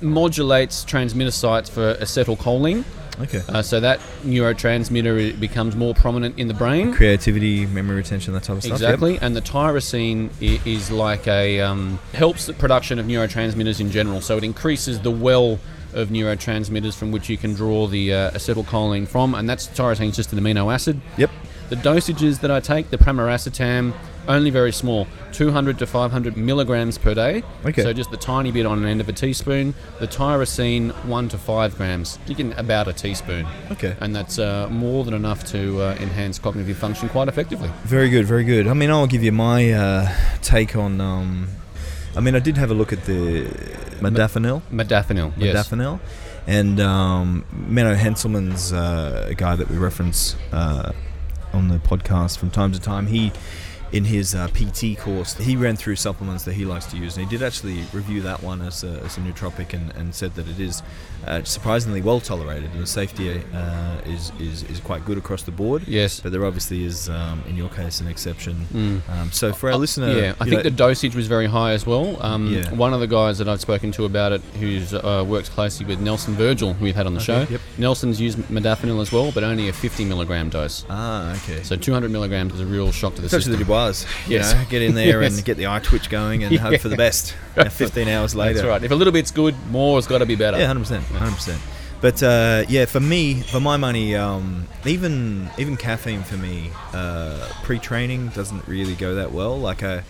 modulates transmitter sites for acetylcholine. Okay. Uh, so that neurotransmitter becomes more prominent in the brain. Creativity, memory retention, that type of stuff. yep. Exactly, and the tyrosine is like a um, helps the production of neurotransmitters in general. So it increases the well of neurotransmitters from which you can draw the uh, acetylcholine from, and that's tyrosine is just an amino acid. Yep. The dosages that I take, the pramiracetam, only very small, 200 to 500 milligrams per day. Okay. So just the tiny bit on an end of a teaspoon. The tyrosine, one to five grams. You can about a teaspoon, Okay. and that's uh, more than enough to uh, enhance cognitive function quite effectively. Very good, very good. I mean, I'll give you my uh, take on. Um, I mean, I did have a look at the modafinil. Modafinil, yes. modafinil. And um, Menno Henselmans uh, a guy that we reference uh, on the podcast from time to time. He, in his uh, PT course, he ran through supplements that he likes to use, and he did actually review that one as a, as a nootropic and, and said that it is uh, surprisingly well tolerated, and the safety uh, is, is is quite good across the board. Yes. But there obviously is, um, in your case, an exception. Mm. Um, so for our listener, Yeah, I think know- the dosage was very high as well. Um, Yeah. One of the guys that I've spoken to about it, who uh, works closely with Nelson Vergel, who we've had on the show, yep. Nelson's used modafinil as well, but only a 50 milligram dose. ah, okay. So 200 milligrams is a real shock to the Touch of the system. Dubois. You Yes. know, get in there Yes. and get the eye twitch going and hope for the best. 15 hours later. That's right. If a little bit's good, more has got to be better. Yeah, 100%. 100%. But uh, yeah, for me, for my money, um, even even caffeine for me, uh, pre-training doesn't really go that well. Like I,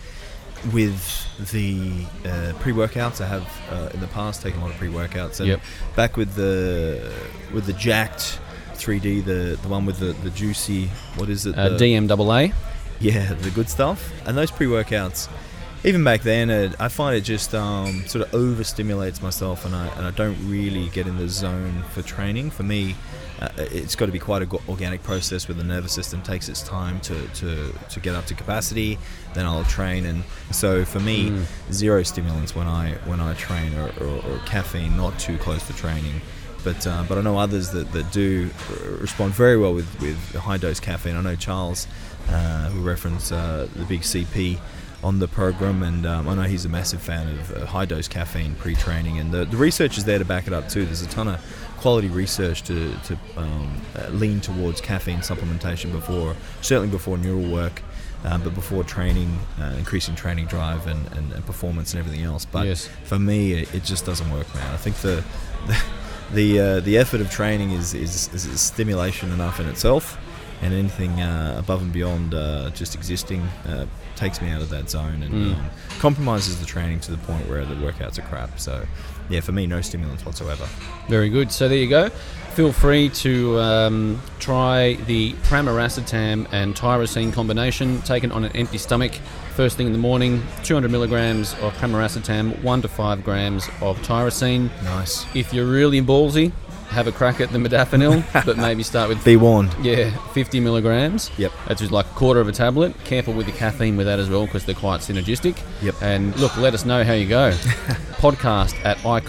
with the uh, pre-workouts, I have uh, in the past taken a lot of pre-workouts, and Yep. back with the with the jacked 3D, the the one with the, the juicy, what is it? Uh, the, DMAA. yeah, the good stuff. And those pre-workouts, even back then, it, I find it just um, sort of overstimulates myself, and I and I don't really get in the zone for training. For me, uh, it's got to be quite a go- organic process where the nervous system takes its time to, to, to get up to capacity. Then I'll train, and so for me, Mm. zero stimulants when I when I train, or, or, or caffeine not too close to training. But uh, but I know others that, that do respond very well with, with high dose caffeine. I know Charles Uh, we reference uh, the big CP on the program, and um, I know he's a massive fan of uh, high dose caffeine pre training, and the, the research is there to back it up too. There's a ton of quality research to, to um, uh, lean towards caffeine supplementation before, certainly before neural work. Uh, but before training, uh, increasing training drive and, and, and, performance and everything else. But Yes. for me, it, it just doesn't work, man. I think the the the, uh, the effort of training is, is, is stimulation enough in itself, and anything uh, above and beyond uh, just existing uh, takes me out of that zone and Mm. um, compromises the training to the point where the workouts are crap. So, yeah, for me, no stimulants whatsoever. Very good. So there you go. Feel free to um, try the pramiracetam and tyrosine combination taken on an empty stomach. First thing in the morning, 200 milligrams of pramiracetam, 1 to 5 grams of tyrosine. Nice. If you're really ballsy, have a crack at the modafinil, but maybe start with Be warned. yeah, 50 milligrams. Yep. That's just like a quarter of a tablet. Careful with the caffeine with that as well because they're quite synergistic. Yep. And look, let us know how you go. Podcast at iconph.com.au.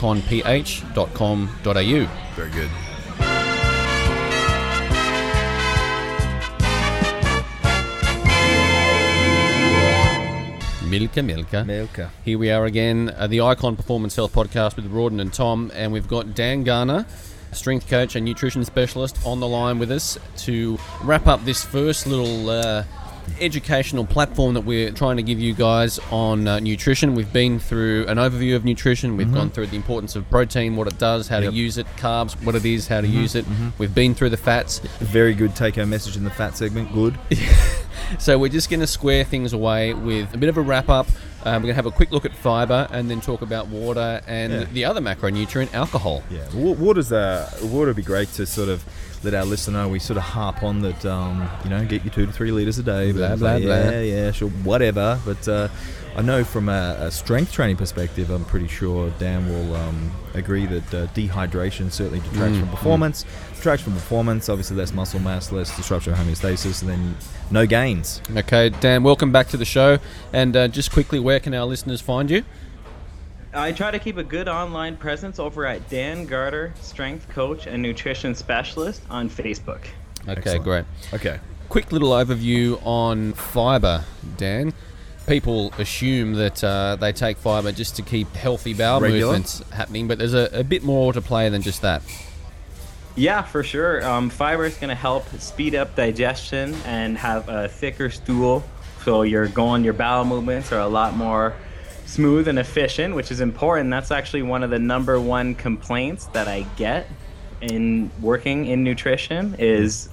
Very good. Milka Milka. Milka. Here we are again, uh, the Icon Performance Health Podcast with Rawdon and Tom, and we've got Dan Garner, strength coach and nutrition specialist, on the line with us to wrap up this first little uh, educational platform that we're trying to give you guys on uh, nutrition. We've been through an overview of nutrition. We've gone through the importance of protein, what it does, how Yep. to use it, carbs, what it is, how to use it. We've been through the fats. Very good take home message in the fat segment. Good. So we're just going to square things away with a bit of a wrap up. Um, we're going to have a quick look at fiber and then talk about water and Yeah. the other macronutrient, alcohol. Yeah, wa- water's uh, water would be great to sort of let our listener know. We sort of harp on that, um, you know, get your two to three liters a day. Blah, blah, like, blah. Yeah, yeah, sure, whatever. But uh, I know from a, a strength training perspective, I'm pretty sure Dan will um, agree that uh, dehydration certainly detracts Mm, from performance. Detracts from performance, obviously less muscle mass, less disruption of homeostasis, and then no gains. Okay, Dan, welcome back to the show. And uh, just quickly, where can our listeners find you? I try to keep a good online presence over at Dan Garner, strength coach and nutrition specialist on Facebook. Okay, Excellent. great. Okay. Quick little overview on fiber, Dan. People assume that uh, they take fiber just to keep healthy bowel Regular? movements happening, but there's a, a bit more to play than just that. Yeah, for sure. Um, fiber is going to help speed up digestion and have a thicker stool. So your going, your bowel movements are a lot more smooth and efficient, which is important. That's actually one of the number one complaints that I get in working in nutrition is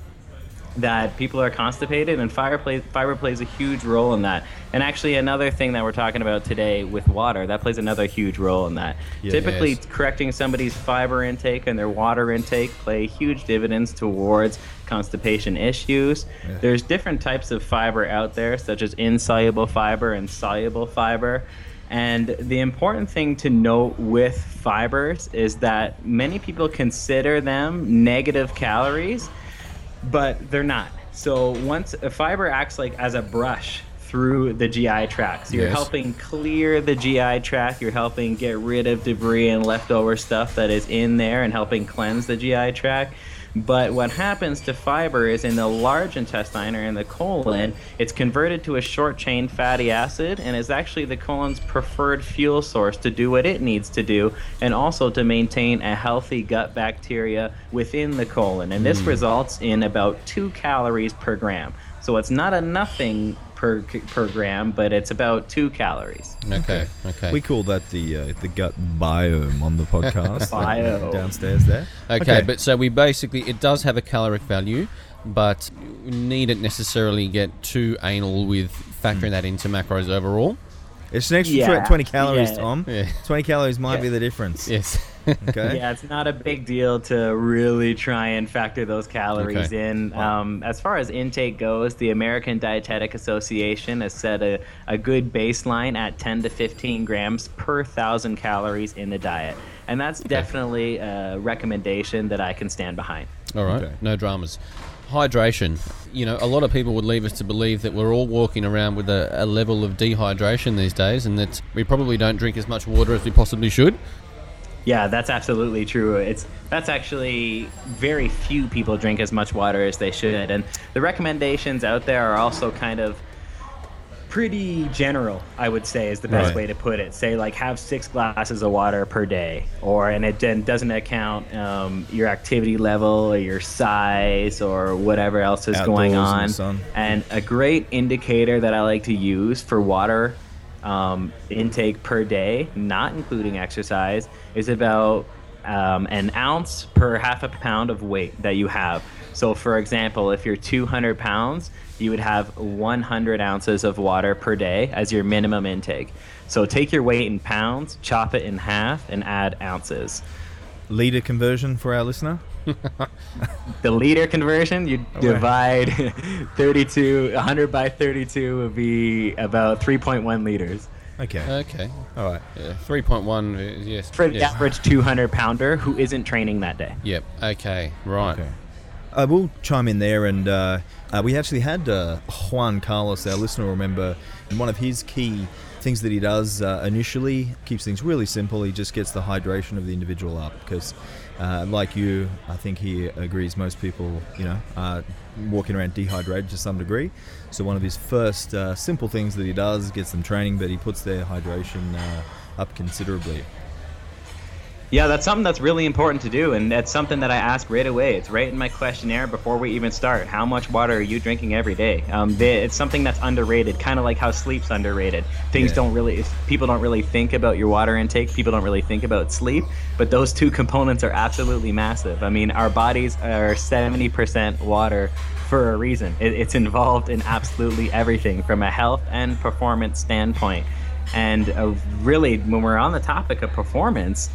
that people are constipated and fiber plays, fiber plays a huge role in that. And actually another thing that we're talking about today with water, that plays another huge role in that. Yeah. Typically Yes. correcting somebody's fiber intake and their water intake play huge dividends towards constipation issues. Yeah. There's different types of fiber out there such as insoluble fiber and soluble fiber. And the important thing to note with fibers is that many people consider them negative calories but they're not. So once a fiber acts like as a brush through the GI tract, so you're Yes. helping clear the GI tract. You're helping get rid of debris and leftover stuff that is in there, and helping cleanse the GI tract. But what happens to fiber is in the large intestine or in the colon, it's converted to a short chain fatty acid and is actually the colon's preferred fuel source to do what it needs to do and also to maintain a healthy gut bacteria within the colon. And this hmm. results in about two calories per gram. So it's not a nothing per, per gram, but it's about two calories. Okay, okay. We call that the uh, the gut biome on the podcast. Bio. downstairs there. Okay, but so we basically it does have a caloric value, but we needn't necessarily get too anal with factoring that into macros overall. It's an extra Yeah, 20 calories, yeah. Tom. Yeah. 20 calories might Yeah. be the difference. Yes. Okay. Yeah, it's not a big deal to really try and factor those calories Okay. in. Um, as far as intake goes, the American Dietetic Association has set a, a good baseline at 10 to 15 grams per thousand calories in the diet. And that's definitely a recommendation that I can stand behind. All right, Okay. no dramas. Hydration. You know, a lot of people would leave us to believe that we're all walking around with a, a level of dehydration these days, and that we probably don't drink as much water as we possibly should. Yeah, that's absolutely true. It's that's actually very few people drink as much water as they should, and the recommendations out there are also kind of pretty general. I would say is the best Right. way to put it. Say like have six glasses of water per day, or and it then doesn't account um, your activity level or your size or whatever else is going Outdoors in the on. And a great indicator that I like to use for water um, intake per day, not including exercise, is about um, an ounce per half a pound of weight that you have. So, for example, if you're 200 pounds, you would have 100 ounces of water per day as your minimum intake. So, take your weight in pounds, chop it in half, and add ounces. Liter conversion for our listener. The liter conversion, you Okay. divide 32, 100 by 32 would be about 3.1 liters. Okay. Okay. All right. Yeah, 3.1, uh, yes. For the yes. average 200 pounder who isn't training that day. Yep. Okay. Right. Okay. I will chime in there, and uh, uh, we actually had uh, Juan Carlos, our listener, remember, and one of his key things that he does uh, initially keeps things really simple. He just gets the hydration of the individual up because, uh, like you, I think he agrees. Most people, you know, are walking around dehydrated to some degree. So one of his first uh, simple things that he does gets them training, but he puts their hydration uh, up considerably. Yeah, that's something that's really important to do, and that's something that I ask right away. It's right in my questionnaire before we even start. How much water are you drinking every day? Um, they, it's something that's underrated, kind of like how sleep's underrated. Things Yeah. don't really, people don't really think about your water intake. People don't really think about sleep, but those two components are absolutely massive. I mean, our bodies are 70% water for a reason. It, it's involved in absolutely everything from a health and performance standpoint. And uh, really, when we're on the topic of performance,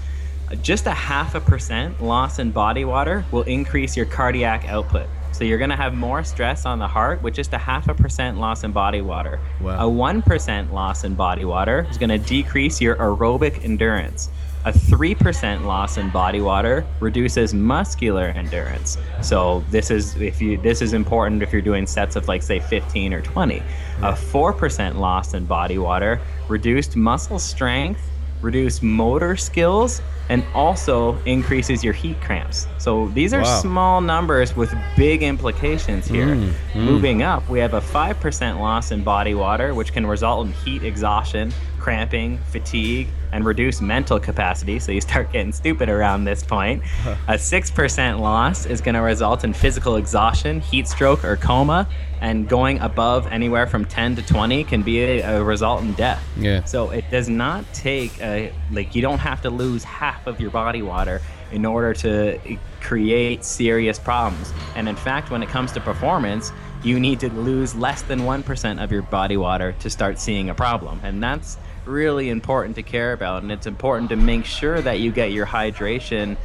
just a half a percent loss in body water will increase your cardiac output. So you're going to have more stress on the heart with just a half a percent loss in body water. Wow. A 1% loss in body water is going to decrease your aerobic endurance. A 3% loss in body water reduces muscular endurance. So this is if you this is important if you're doing sets of like say 15 or 20. A 4% loss in body water reduced muscle strength reduce motor skills and also increases your heat cramps. So these are Wow. small numbers with big implications here. Mm, mm. Moving up, we have a 5% loss in body water, which can result in heat exhaustion, cramping, fatigue, and reduce mental capacity. So you start getting stupid around this point. Uh-huh. A 6% loss is going to result in physical exhaustion, heat stroke, or coma. And going above anywhere from 10 to 20 can be a, a result in death. Yeah. So it does not take a, like you don't have to lose half of your body water in order to eh, create serious problems. And in fact, when it comes to performance, you need to lose less than 1% of your body water to start seeing a problem. And that's really important to care about and it's important to make sure that you get your hydration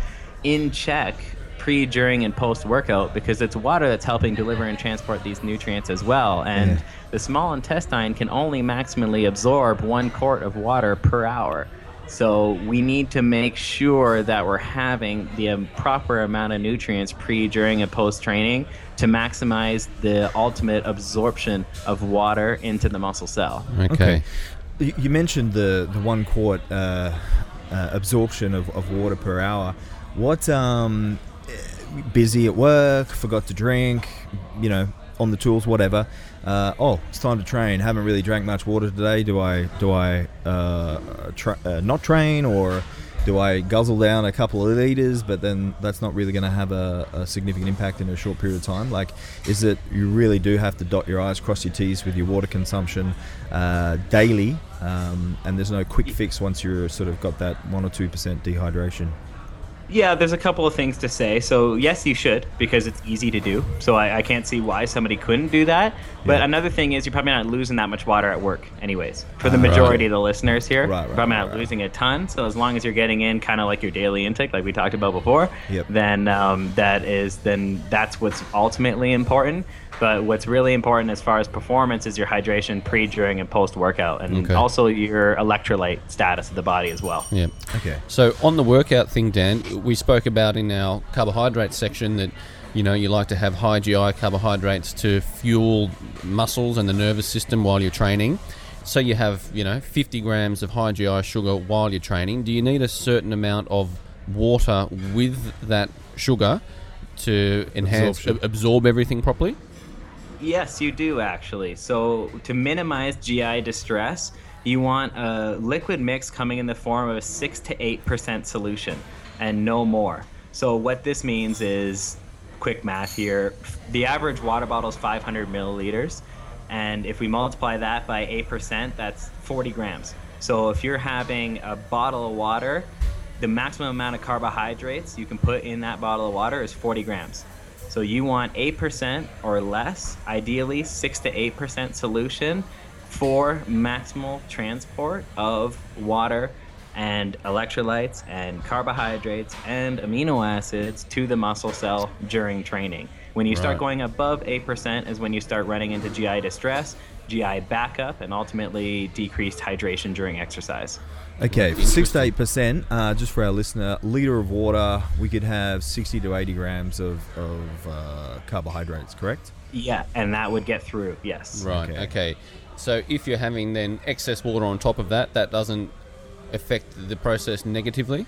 in check pre, during, and post workout because it's water that's helping deliver and transport these nutrients as well. And Yeah. the small intestine can only maximally absorb one quart of water per hour. So we need to make sure that we're having the um, proper amount of nutrients pre, during, and post training to maximize the ultimate absorption of water into the muscle cell. Okay. You you mentioned the, the one quart uh, uh, absorption of, of water per hour. What, um, busy at work, forgot to drink, you know, on the tools, whatever. Uh, oh, it's time to train. Haven't really drank much water today. Do I do I uh, tra- uh, not train or do I guzzle down a couple of liters? But then that's not really going to have a, a significant impact in a short period of time. Like, is it you really do have to dot your i's, cross your t's with your water consumption uh, daily, um, and there's no quick fix once you're sort of got that one or two percent dehydration. Yeah, there's a couple of things to say. So, yes, you should because it's easy to do. So, I, I can't see why somebody couldn't do that. But Yeah. another thing is, you're probably not losing that much water at work, anyways. For the majority right. of the listeners here, Right, right, you're probably not losing a ton. So, as long as you're getting in kind of like your daily intake, like we talked about before, Yep. then um, that is then that's what's ultimately important. But what's really important as far as performance is your hydration pre, during, and post workout, and Okay. also your electrolyte status of the body as well. Yeah. Okay. So on the workout thing, Dan, we spoke about in our carbohydrate section that you know you like to have high GI carbohydrates to fuel muscles and the nervous system while you're training. so you have you know 50 grams of high GI sugar while you're training. Do you need a certain amount of water with that sugar to enhance Absorption. ab- absorb everything properly? Yes, you do actually. So to minimize GI distress, you want a liquid mix coming in the form of a six to eight percent solution, and no more. So what this means is, quick math here: the average water bottle is 500 milliliters, and if we multiply that by eight percent, that's 40 grams. So if you're having a bottle of water, the maximum amount of carbohydrates you can put in that bottle of water is 40 grams. So you want 8% or less, ideally 6 to 8% solution for maximal transport of water and electrolytes and carbohydrates and amino acids to the muscle cell during training. When you start Right. going above 8% is when you start running into GI distress, GI backup, and ultimately decreased hydration during exercise. Okay, six to eight percent. Uh, just for our listener, liter of water, we could have sixty to eighty grams of, of uh, carbohydrates. Correct? Yeah, and that would get through, yes. Right. Okay. Okay. So if you're having then excess water on top of that, that doesn't affect the process negatively.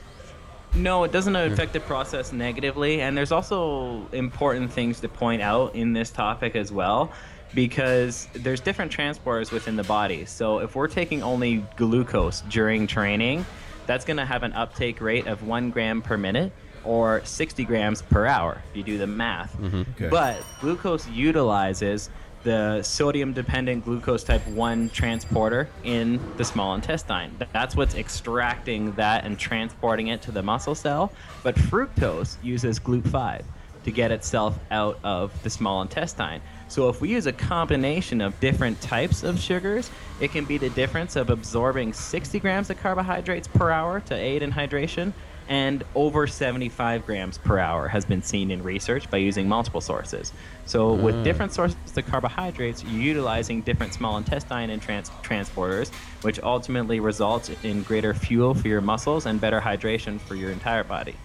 No, it doesn't affect the process negatively. And there's also important things to point out in this topic as well, because there's different transporters within the body. So if we're taking only glucose during training, that's going to have an uptake rate of one gram per minute or 60 grams per hour if you do the math. Mm-hmm. Okay. But glucose utilizes the sodium dependent glucose type 1 transporter in the small intestine. That's what's extracting that and transporting it to the muscle cell. But fructose uses GLUT5 to get itself out of the small intestine. So if we use a combination of different types of sugars, it can be the difference of absorbing 60 grams of carbohydrates per hour to aid in hydration and over 75 grams per hour has been seen in research by using multiple sources. So, with mm. different sources of carbohydrates, you're utilizing different small intestine and trans- transporters, which ultimately results in greater fuel for your muscles and better hydration for your entire body.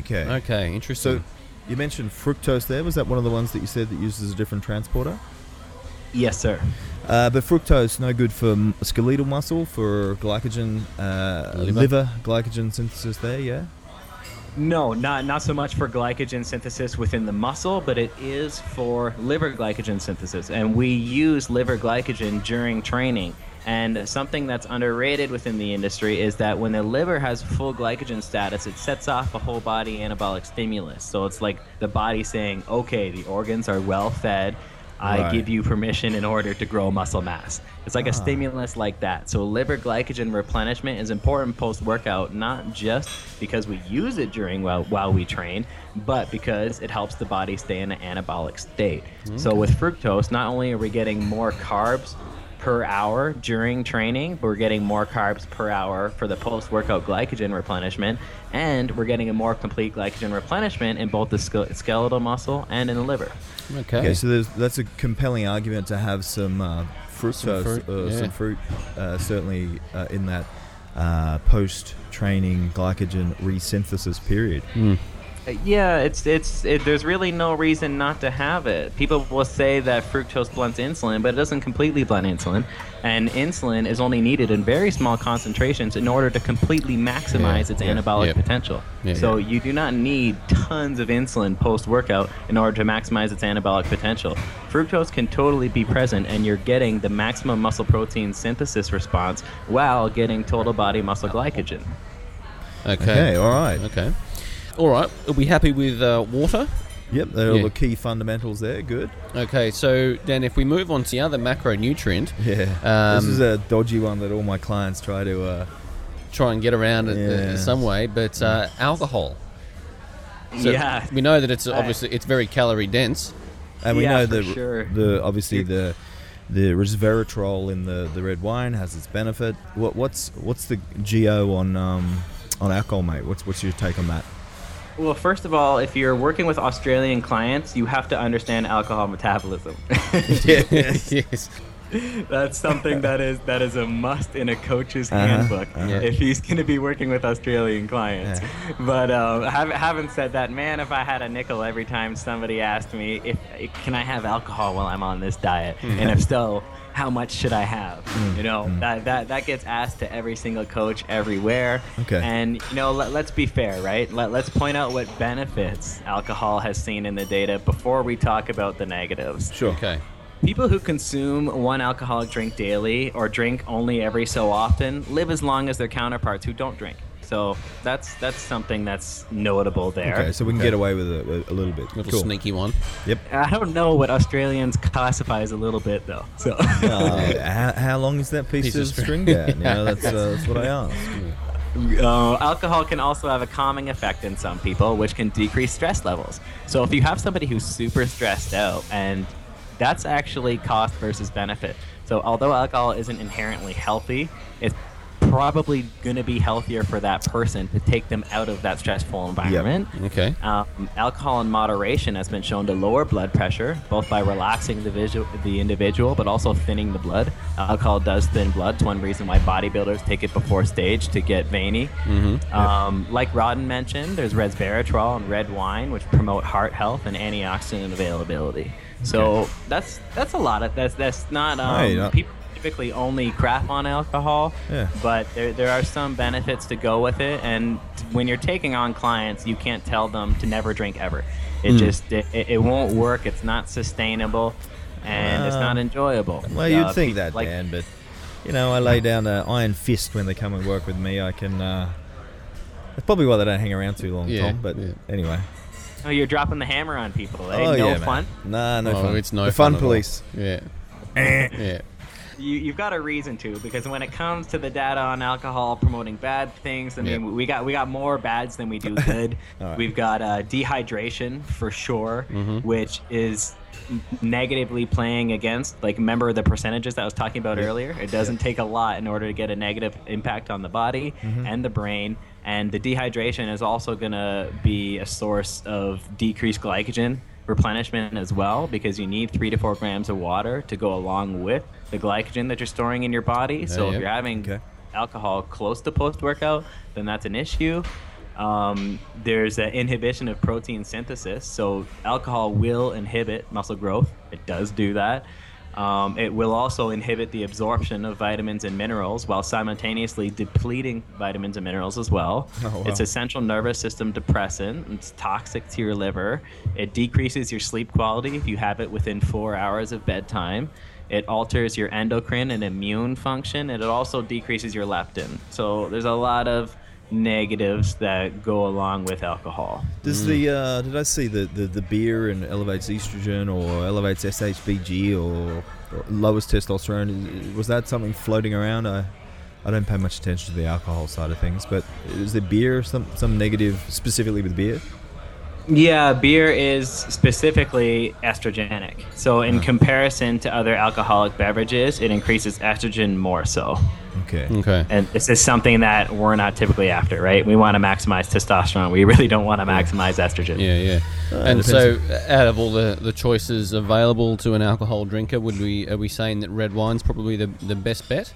Okay. Okay. Interesting. So you mentioned fructose there. Was that one of the ones that you said that uses a different transporter? Yes, sir. Uh, but fructose no good for m- skeletal muscle, for glycogen, uh, Liver. liver. glycogen synthesis. There, yeah. No, not not so much for glycogen synthesis within the muscle, but it is for liver glycogen synthesis. And we use liver glycogen during training. And something that's underrated within the industry is that when the liver has full glycogen status, it sets off a whole body anabolic stimulus. So it's like the body saying, "Okay, the organs are well fed. I Right. give you permission in order to grow muscle mass. It's like a Ah. stimulus like that. So liver glycogen replenishment is important post workout, not just because we use it during while, while we train, but because it helps the body stay in an anabolic state. So with fructose, not only are we getting more carbs per hour during training, we're getting more carbs per hour for the post workout glycogen replenishment, and we're getting a more complete glycogen replenishment in both the skeletal muscle and in the liver. okay. Okay, so that's a compelling argument to have some uh, fructose, fruit, uh, yeah. some fruit, uh, certainly uh, in that uh, post-training glycogen resynthesis period. Hmm. Yeah, it's it's it, there's really no reason not to have it. People will say that fructose blunts insulin, but it doesn't completely blunt insulin, and insulin is only needed in very small concentrations in order to completely maximize Yeah, its yeah, anabolic yeah. potential. Yeah, so yeah. you do not need tons of insulin post workout in order to maximize its anabolic potential. Fructose can totally be present, and you're getting the maximum muscle protein synthesis response while getting total body muscle glycogen. Okay. Okay, all right. Okay. All right. Are we happy with uh, water? Yep, they're all Yeah. the key fundamentals there. Good. Okay. So then, if we move on to the other macronutrient, Yeah. Um, this is a dodgy one that all my clients try to. Uh, try and get around it uh, Yeah. in some way, but uh, alcohol. So yeah, We know that it's obviously it's very calorie dense. and we Yeah, know for the sure. the obviously the the resveratrol in the, the red wine has its benefit. What what's what's the go on um, on alcohol, mate? What's what's your take on that? Well, first of all, if you're working with Australian clients, you have to understand alcohol metabolism. yes. That's something that is that is a must in a coach's Uh-huh, handbook uh-huh. if he's going to be working with Australian clients. But um, having said that, man, if I had a nickel every time somebody asked me if can I have alcohol while I'm on this diet, and if so, how much should I have? Mm, You know, that, that that gets asked to every single coach everywhere. Okay. And you know, let, let's be fair, right? Let, let's point out what benefits alcohol has seen in the data before we talk about the negatives. Sure. Okay. People who consume one alcoholic drink daily or drink only every so often live as long as their counterparts who don't drink. So that's that's something that's notable there. Okay, so we can get away with it a, a little bit. Little cool. sneaky one. Yep. I don't know what Australians classify as a little bit though. So Uh, how, how long is that piece, Piece of of string. string down? You know, that's, uh, that's what I asked. Uh, alcohol can also have a calming effect in some people, which can decrease stress levels. So if you have somebody who's super stressed out, and that's actually cost versus benefit. So although alcohol isn't inherently healthy, it's probably going to be healthier for that person to take them out of that stressful environment. Okay. Um, alcohol in moderation has been shown to lower blood pressure, both by relaxing the, visual, the individual, but also thinning the blood. Alcohol does thin blood. It's one reason why bodybuilders take it before stage to get veiny. Um, like Rawdon mentioned, there's resveratrol and red wine, which promote heart health and antioxidant availability. So that's that's a lot of that's that's not um, Right, uh, people typically only crap on alcohol, Yeah. but there, there are some benefits to go with it. And when you're taking on clients, you can't tell them to never drink ever. It just it, it, it won't work. It's not sustainable, and it's not Uh, enjoyable. Well, you'd Uh, think that, like, Dan, but you know, I lay down an iron fist when they come and work with me. I can. Uh, that's probably why they don't hang around too long, Yeah, Tom. But yeah. anyway. Oh, you're dropping the hammer on people. Eh? oh no yeah, fun. Man. Nah, no oh, fun. it's no the fun fun, police. Yeah. yeah. You, you've got a reason to because when it comes to the data on alcohol promoting bad things, I mean, Yeah. we got we got more bads than we do good. Right. We've got uh, dehydration for sure, Mm-hmm. which is negatively playing against. Like, remember the percentages that I was talking about earlier? It doesn't take a lot in order to get a negative impact on the body Mm-hmm. and the brain. And the dehydration is also going to be a source of decreased glycogen replenishment as well because you need three to four grams of water to go along with the glycogen that you're storing in your body. so yeah. if you're having Okay. alcohol close to post workout, then that's an issue. Um, there's an inhibition of protein synthesis. So alcohol will inhibit muscle growth. It does do that. Um, it will also inhibit the absorption of vitamins and minerals while simultaneously depleting vitamins and minerals as well. Oh, wow. It's a central nervous system depressant. It's toxic to your liver. It decreases your sleep quality if you have it within four hours of bedtime. It alters your endocrine and immune function, and it also decreases your leptin. So there's a lot of negatives that go along with alcohol. Does the uh, did I see the, the, the beer and elevates estrogen or elevates SHBG or, or lowers testosterone? Was that something floating around? I I don't pay much attention to the alcohol side of things, but is the beer some some negative specifically with beer? Yeah, beer is specifically estrogenic. So, in hmm. comparison to other alcoholic beverages, it increases estrogen more so. Okay. Okay. And this is something that we're not typically after, right? We want to maximize testosterone. We really don't want to maximize estrogen. Yeah, yeah. Uh, and so, out of all the, the choices available to an alcohol drinker, would we are we saying that red wine's probably the, the best bet?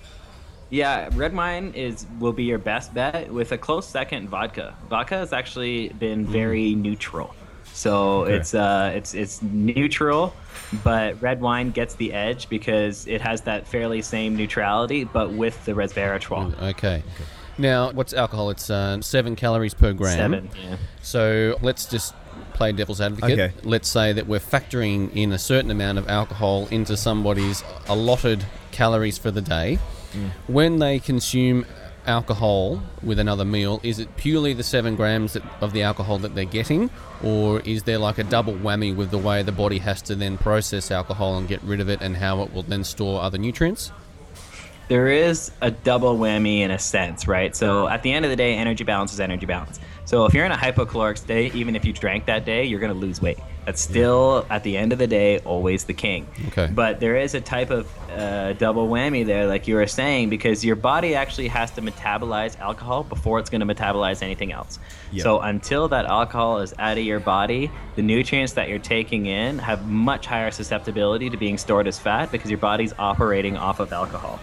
Yeah, red wine is will be your best bet with a close second vodka. Vodka has actually been very neutral. So Okay. it's uh it's it's neutral, but red wine gets the edge because it has that fairly same neutrality but with the resveratrol. Okay. Now, what's alcohol? It's uh, seven calories per gram. Seven, yeah. So let's just play devil's advocate. Okay. Let's say that we're factoring in a certain amount of alcohol into somebody's allotted calories for the day. When they consume alcohol with another meal, is it purely the seven grams that, of the alcohol that they're getting, or is there like a double whammy with the way the body has to then process alcohol and get rid of it, and how it will then store other nutrients? there is a double whammy in a sense, right? So at the end of the day, energy balance is energy balance. So if you're in a hypocaloric state, even if you drank that day, you're going to lose weight. That's still, at the end of the day, always the king. Okay. But there is a type of uh, double whammy there, like you were saying, because your body actually has to metabolize alcohol before it's going to metabolize anything else. Yep. So until that alcohol is out of your body, the nutrients that you're taking in have much higher susceptibility to being stored as fat because your body's operating off of alcohol.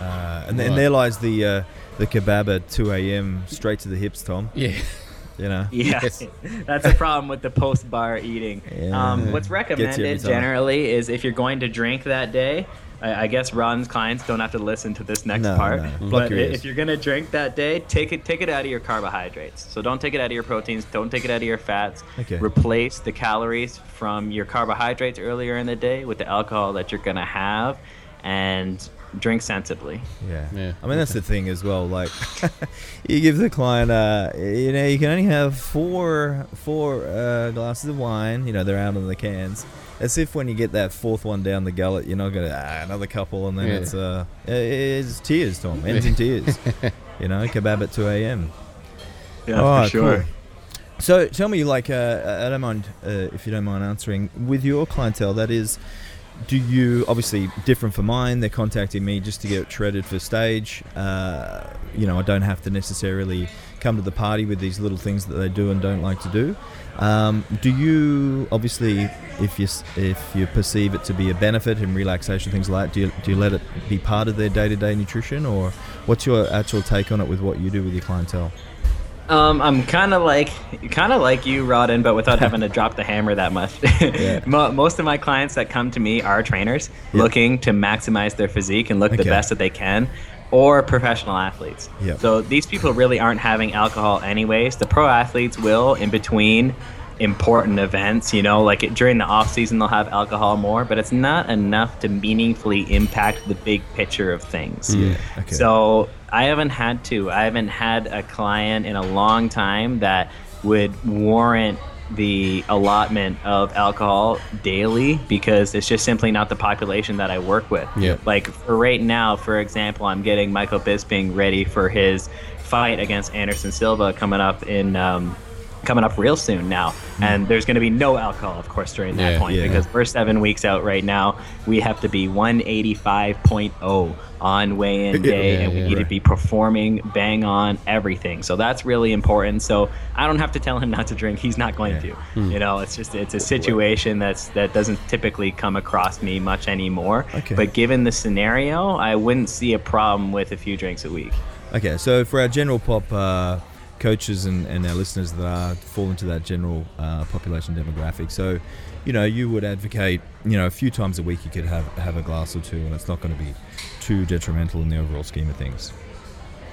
Uh, and, then Right. there lies the uh, the kebab at 2 a.m. straight to the hips, Tom. Yeah. You know. Yeah, Yes. that's a problem with the post bar eating. Yeah. Um, what's Gets you every recommended generally is if you're going to drink that day, I, I guess Ron's clients don't have to listen to this next No, part. no. But your if you're gonna drink that day, take it take it out of your carbohydrates. So don't take it out of your proteins. Don't take it out of your fats. Okay. Replace the calories from your carbohydrates earlier in the day with the alcohol that you're gonna have, and drink sensibly. Yeah. Yeah, I mean, that's the thing as well. Like, you give the client, uh, you know, you can only have four four uh, glasses of wine. You know, they're out in the cans. As if when you get that fourth one down the gullet, you're not gonna ah, another couple, and then Yeah. it's uh, it's tears, Tom. Ends in tears. you know, kebab at two a.m. Yeah, Oh, cool. So tell me, like, uh, I don't mind uh, if you don't mind answering. With your clientele, that is, do you obviously different for mine? They're contacting me just to get shredded for stage. Uh, you know, I don't have to necessarily come to the party with these little things that they do and don't like to do. Um, do you obviously, if you if you perceive it to be a benefit and relaxation things like that, do you, do you let it be part of their day to day nutrition, or what's your actual take on it with what you do with your clientele? Um, I'm kind of like, kind of like you, Rawdon, but without having to drop the hammer that much. Yeah. Most of my clients that come to me are trainers Yeah. looking to maximize their physique and look Okay. the best that they can, or professional athletes. Yeah. So these people really aren't having alcohol anyways. The pro athletes will in between important events, you know, like it, during the off season they'll have alcohol more, but it's not enough to meaningfully impact the big picture of things. Yeah. Okay. So I haven't had to. I haven't had a client in a long time that would warrant the allotment of alcohol daily because it's just simply not the population that I work with. Yeah. Like for right now, for example, I'm getting Michael Bisping ready for his fight against Anderson Silva coming up in um, coming up real soon now, and there's going to be no alcohol, of course, during that Yeah. point Yeah. because we're seven weeks out right now. We have to be 185.0 on weigh-in day, Yeah, and we yeah. need to be performing bang on everything. So that's really important. So I don't have to tell him not to drink; he's not going Yeah. to. You know, it's just it's a situation that's that doesn't typically come across me much anymore. Okay. But given the scenario, I wouldn't see a problem with a few drinks a week. Okay, so for our general pop uh, coaches and, and our listeners that are fall into that general uh, population demographic, so you know you would advocate you know a few times a week you could have have a glass or two, and it's not going to be too detrimental in the overall scheme of things.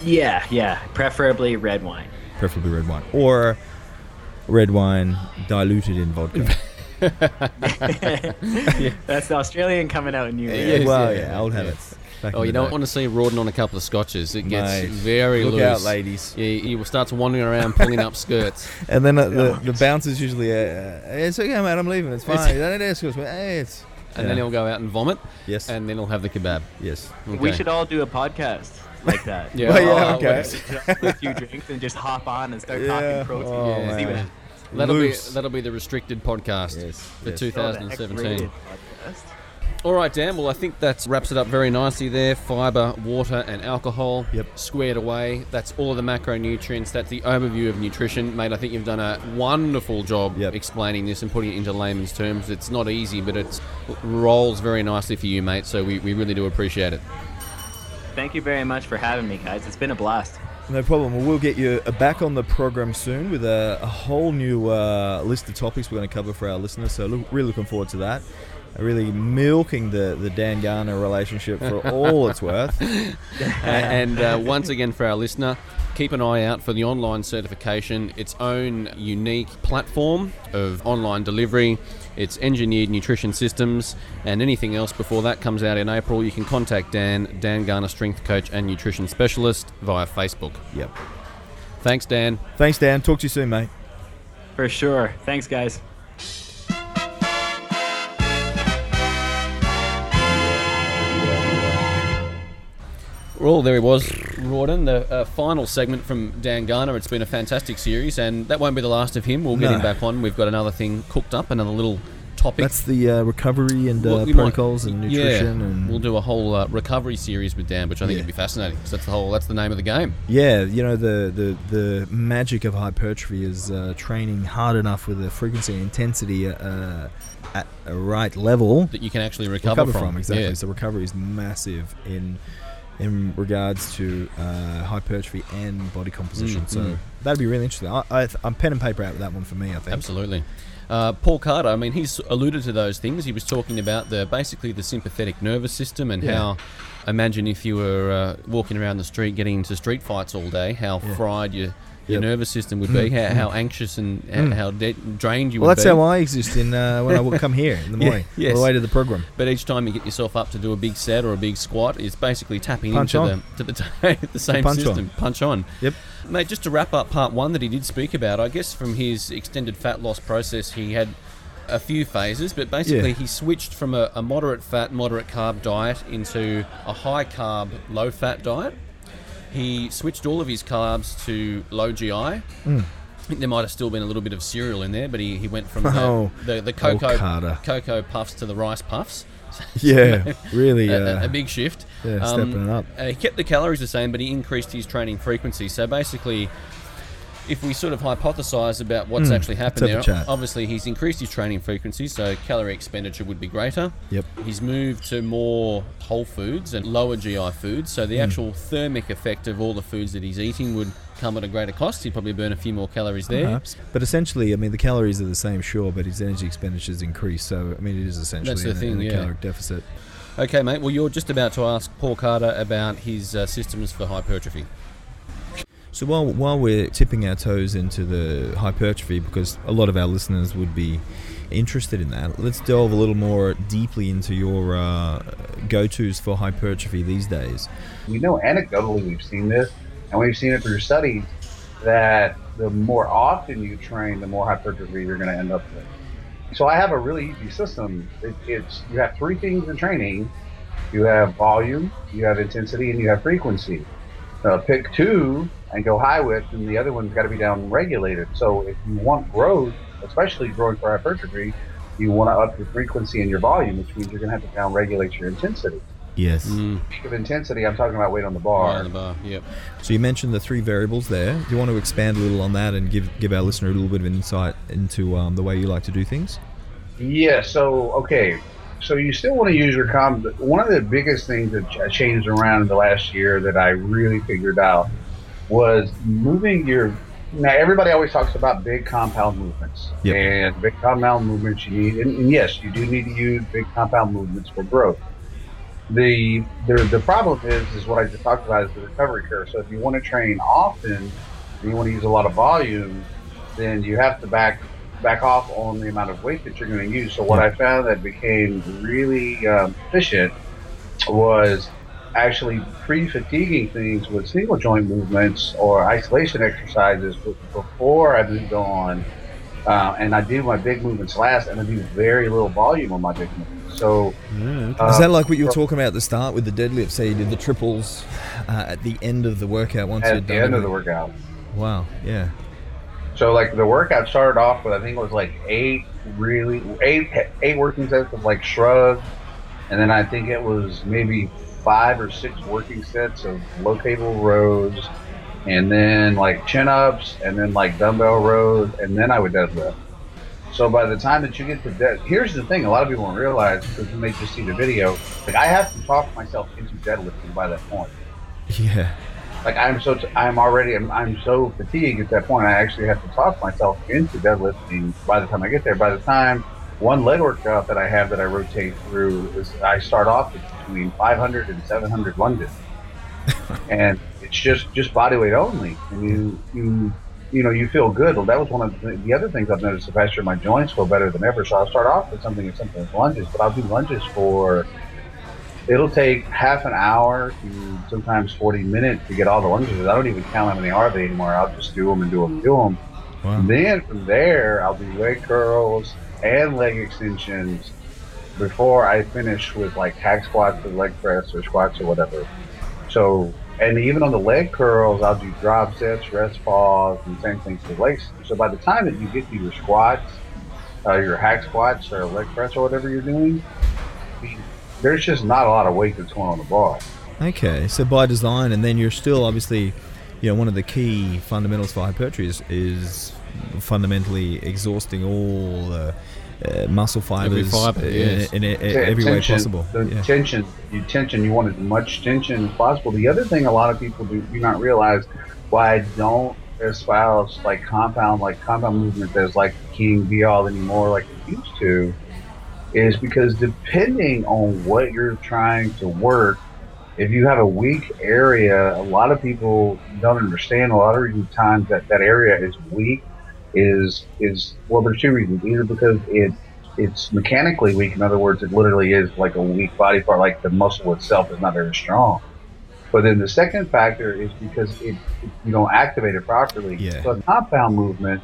Yeah, yeah, preferably red wine. Preferably red wine or red wine diluted in vodka. That's the Australian coming out in you. Yeah. well, yeah, yeah, old yeah. habits. Back Oh, you the don't day. want to see Rawdon on a couple of scotches. It gets Mate, very Look loose. out, ladies. Yeah, he starts wandering around pulling up skirts. And then uh, the, the bouncers usually, uh, uh, it's okay, mate, I'm leaving. It's fine. You don't need to ask us. Hey, it's. And Yeah. then he'll go out and vomit. Yes. And then he'll have the kebab. yes. Okay. We should all do a podcast like that. Yeah. Well, yeah, Oh, okay. wait. a few drinks and just hop on and start Yeah. talking protein. Oh, and see man. what That'll Loose. be that'll be the restricted podcast Yes, for yes. 2017. X-rated podcast. All right, Dan. Well, I think that wraps it up very nicely there. Fiber, water, and alcohol Yep. squared away. That's all of the macronutrients. That's the overview of nutrition, mate. I think you've done a wonderful job Yep. explaining this and putting it into layman's terms. It's not easy, but it rolls very nicely for you, mate. So we, we really do appreciate it. Thank you very much for having me, guys. It's been a blast. No problem. Well, we'll get you uh, back on the program soon with a, a whole new uh, list of topics we're going to cover for our listeners. So, look, really looking forward to that. Really milking the, the Dan Garner relationship for all it's worth. and uh, once again, for our listener, keep an eye out for the online certification, its own unique platform of online delivery, its engineered nutrition systems, and anything else before that comes out in April. You can contact Dan, Dan Garner, strength coach and nutrition specialist, via Facebook. Yep. Thanks, Dan. Thanks, Dan. Talk to you soon, mate. For sure. Thanks, guys. Well, there he was, Rawdon, the uh, final segment from Dan Garner. It's been a fantastic series, and that won't be the last of him. We'll get No. him back on. We've got another thing cooked up, another little topic. That's the uh, recovery and uh, Well, we might- protocols and nutrition. Yeah, and we'll do a whole uh, recovery series with Dan, which I think Yeah. would be fascinating. 'cause that's the whole. That's the name of the game. Yeah, you know the the, the magic of hypertrophy is uh, training hard enough with a frequency and intensity uh, at a right level That you can actually recover, recover from. Exactly. Yeah. So recovery is massive in in regards to uh, hypertrophy and body composition. Mm, so mm. that'd be really interesting. I, I, I'm pen and paper out with that one for me. I think. Absolutely. Uh, Paul Carter, I mean, he's alluded to those things. He was talking about the basically the sympathetic nervous system and Yeah. how. Imagine if you were uh, walking around the street, getting into street fights all day, how fried your your. Mm. nervous system would be, how, how anxious and how, how de- drained you Well, would that's be. how I exist in uh, when I would come here in the morning, yes. all the way to the program. But each time you get yourself up to do a big set or a big squat, it's basically tapping Punch into on. the to the, the same punch on. system. Punch on. Yep. Mate, just to wrap up part one that he did speak about, I guess from his extended fat loss process, he had a few phases, but basically Yeah. he switched from a, a moderate fat, moderate carb diet into a high carb, low fat diet. He switched all of his carbs to low GI. Hmm. I think there might have still been a little bit of cereal in there, but he, he went from the, Oh. the, the Oh, cocoa cocoa puffs to the rice puffs. Yeah, really. a, Uh, a big shift. yeah, stepping it up. uh, he kept the calories the same, but he increased his training frequency. So basically, if we sort of hypothesize about what's Hmm, actually happened there, chat. obviously he's increased his training frequency, so calorie expenditure would be greater. Yep. He's moved to more whole foods and lower GI foods, so the actual thermic effect of all the foods that he's eating would come at a greater cost. He'd probably burn a few more calories there. Perhaps. But essentially, I mean, the calories are the same, sure, but his energy expenditures increased. So, I mean, it is essentially That's the in thing, in a yeah. caloric deficit. Okay, mate. Well, you're just about to ask Paul Carter about his uh, systems for hypertrophy. So while while we're tipping our toes into the hypertrophy, because a lot of our listeners would be interested in that, let's delve a little more deeply into your uh, go-tos for hypertrophy these days. we know anecdotally we've seen this, and we've seen it through studies that the more often you train, the more hypertrophy you're going to end up with. So I have a really easy system. It, it's you have three things in training: you have volume, you have intensity, and you have frequency. Uh, pick two and go high with, and the other one's got to be down regulated. So if you want growth, especially growing for hypertrophy, you want to up your frequency and your volume, which means you're going to have to down regulate your intensity. Yes. Mm, Peak of intensity, I'm talking about weight on the right bar. on the bar. Yep. So you mentioned the three variables there. Do you want to expand a little on that and give give our listener a little bit of insight into um, the way you like to do things? Yeah. So okay. So you still want to use your comp. One of the biggest things that changed around in the last year that I really figured out was moving your. Now everybody always talks about big compound movements, Yep. and big compound movements you need, and, and yes, you do need to use big compound movements for growth. The, the the problem is is what I just talked about is the recovery curve. So if you want to train often, and you want to use a lot of volume, then you have to back back off on the amount of weight that you're going to use. So what I found that became really um, efficient was actually pre-fatiguing things with single joint movements or isolation exercises before I moved on. Uh, and I do my big movements last, and I do very little volume on my big movements. So uh, Is that like what you were talking about at the start with the deadlift? Say you did the triples uh, at the end of the workout once you're done. at the end of the workout? Wow. Yeah. So like the workout started off with I think it was like eight really eight eight working sets of like shrugs, and then I think it was maybe five or six working sets of low cable rows, and then like chin ups, and then like dumbbell rows, and then I would deadlift. So by the time that you get to dead, here's the thing: a lot of people don't realize because when they just see the video, like I have to talk myself into deadlifting by that point Yeah. like I'm so t- I'm already I'm, I'm so fatigued at that point. I actually have to talk myself into deadlifting. By the time I get there, by the time one leg workout that I have that I rotate through is I start off with between 500 and 700 lunges, and it's just just body weight only, and you you you know you feel good. Well, that was one of the, the other things I've noticed. The past year, my joints feel better than ever. So I'll start off with something as simple as lunges, but I'll do lunges for it'll take half an hour to sometimes 40 minutes to get all the lunges. I don't even count how many are they anymore. I'll just do them and do them and do them. Wow. And then from there, I'll do leg curls and leg extensions before I finish with like hack squats or leg press or squats or whatever. So, and even on the leg curls, I'll do drop sets, rest pause, and same thing for legs. So by the time that you get to your squats, uh, your hack squats or leg press or whatever you're doing, there's just not a lot of weight that's going on the bar. Okay, so by design, and then you're still obviously, you know, one of the key fundamentals for hypertrophy is, is fundamentally exhausting all uh, uh, muscle fibers fibre, in, yes. in, in every way tension, possible. The Yeah. tension, you tension, you want as much tension as possible. The other thing a lot of people do, do not realize why I don't espouse like compound, like compound movement as like king be all anymore like it used to, is because depending on what you're trying to work, if you have a weak area, a lot of people don't understand. A lot of times that that area is weak is is well, there's two reasons. Either because it it's mechanically weak. In other words, it literally is like a weak body part, like the muscle itself is not very strong. But then the second factor is because it, it you don't activate it properly. Yeah. So a compound movement,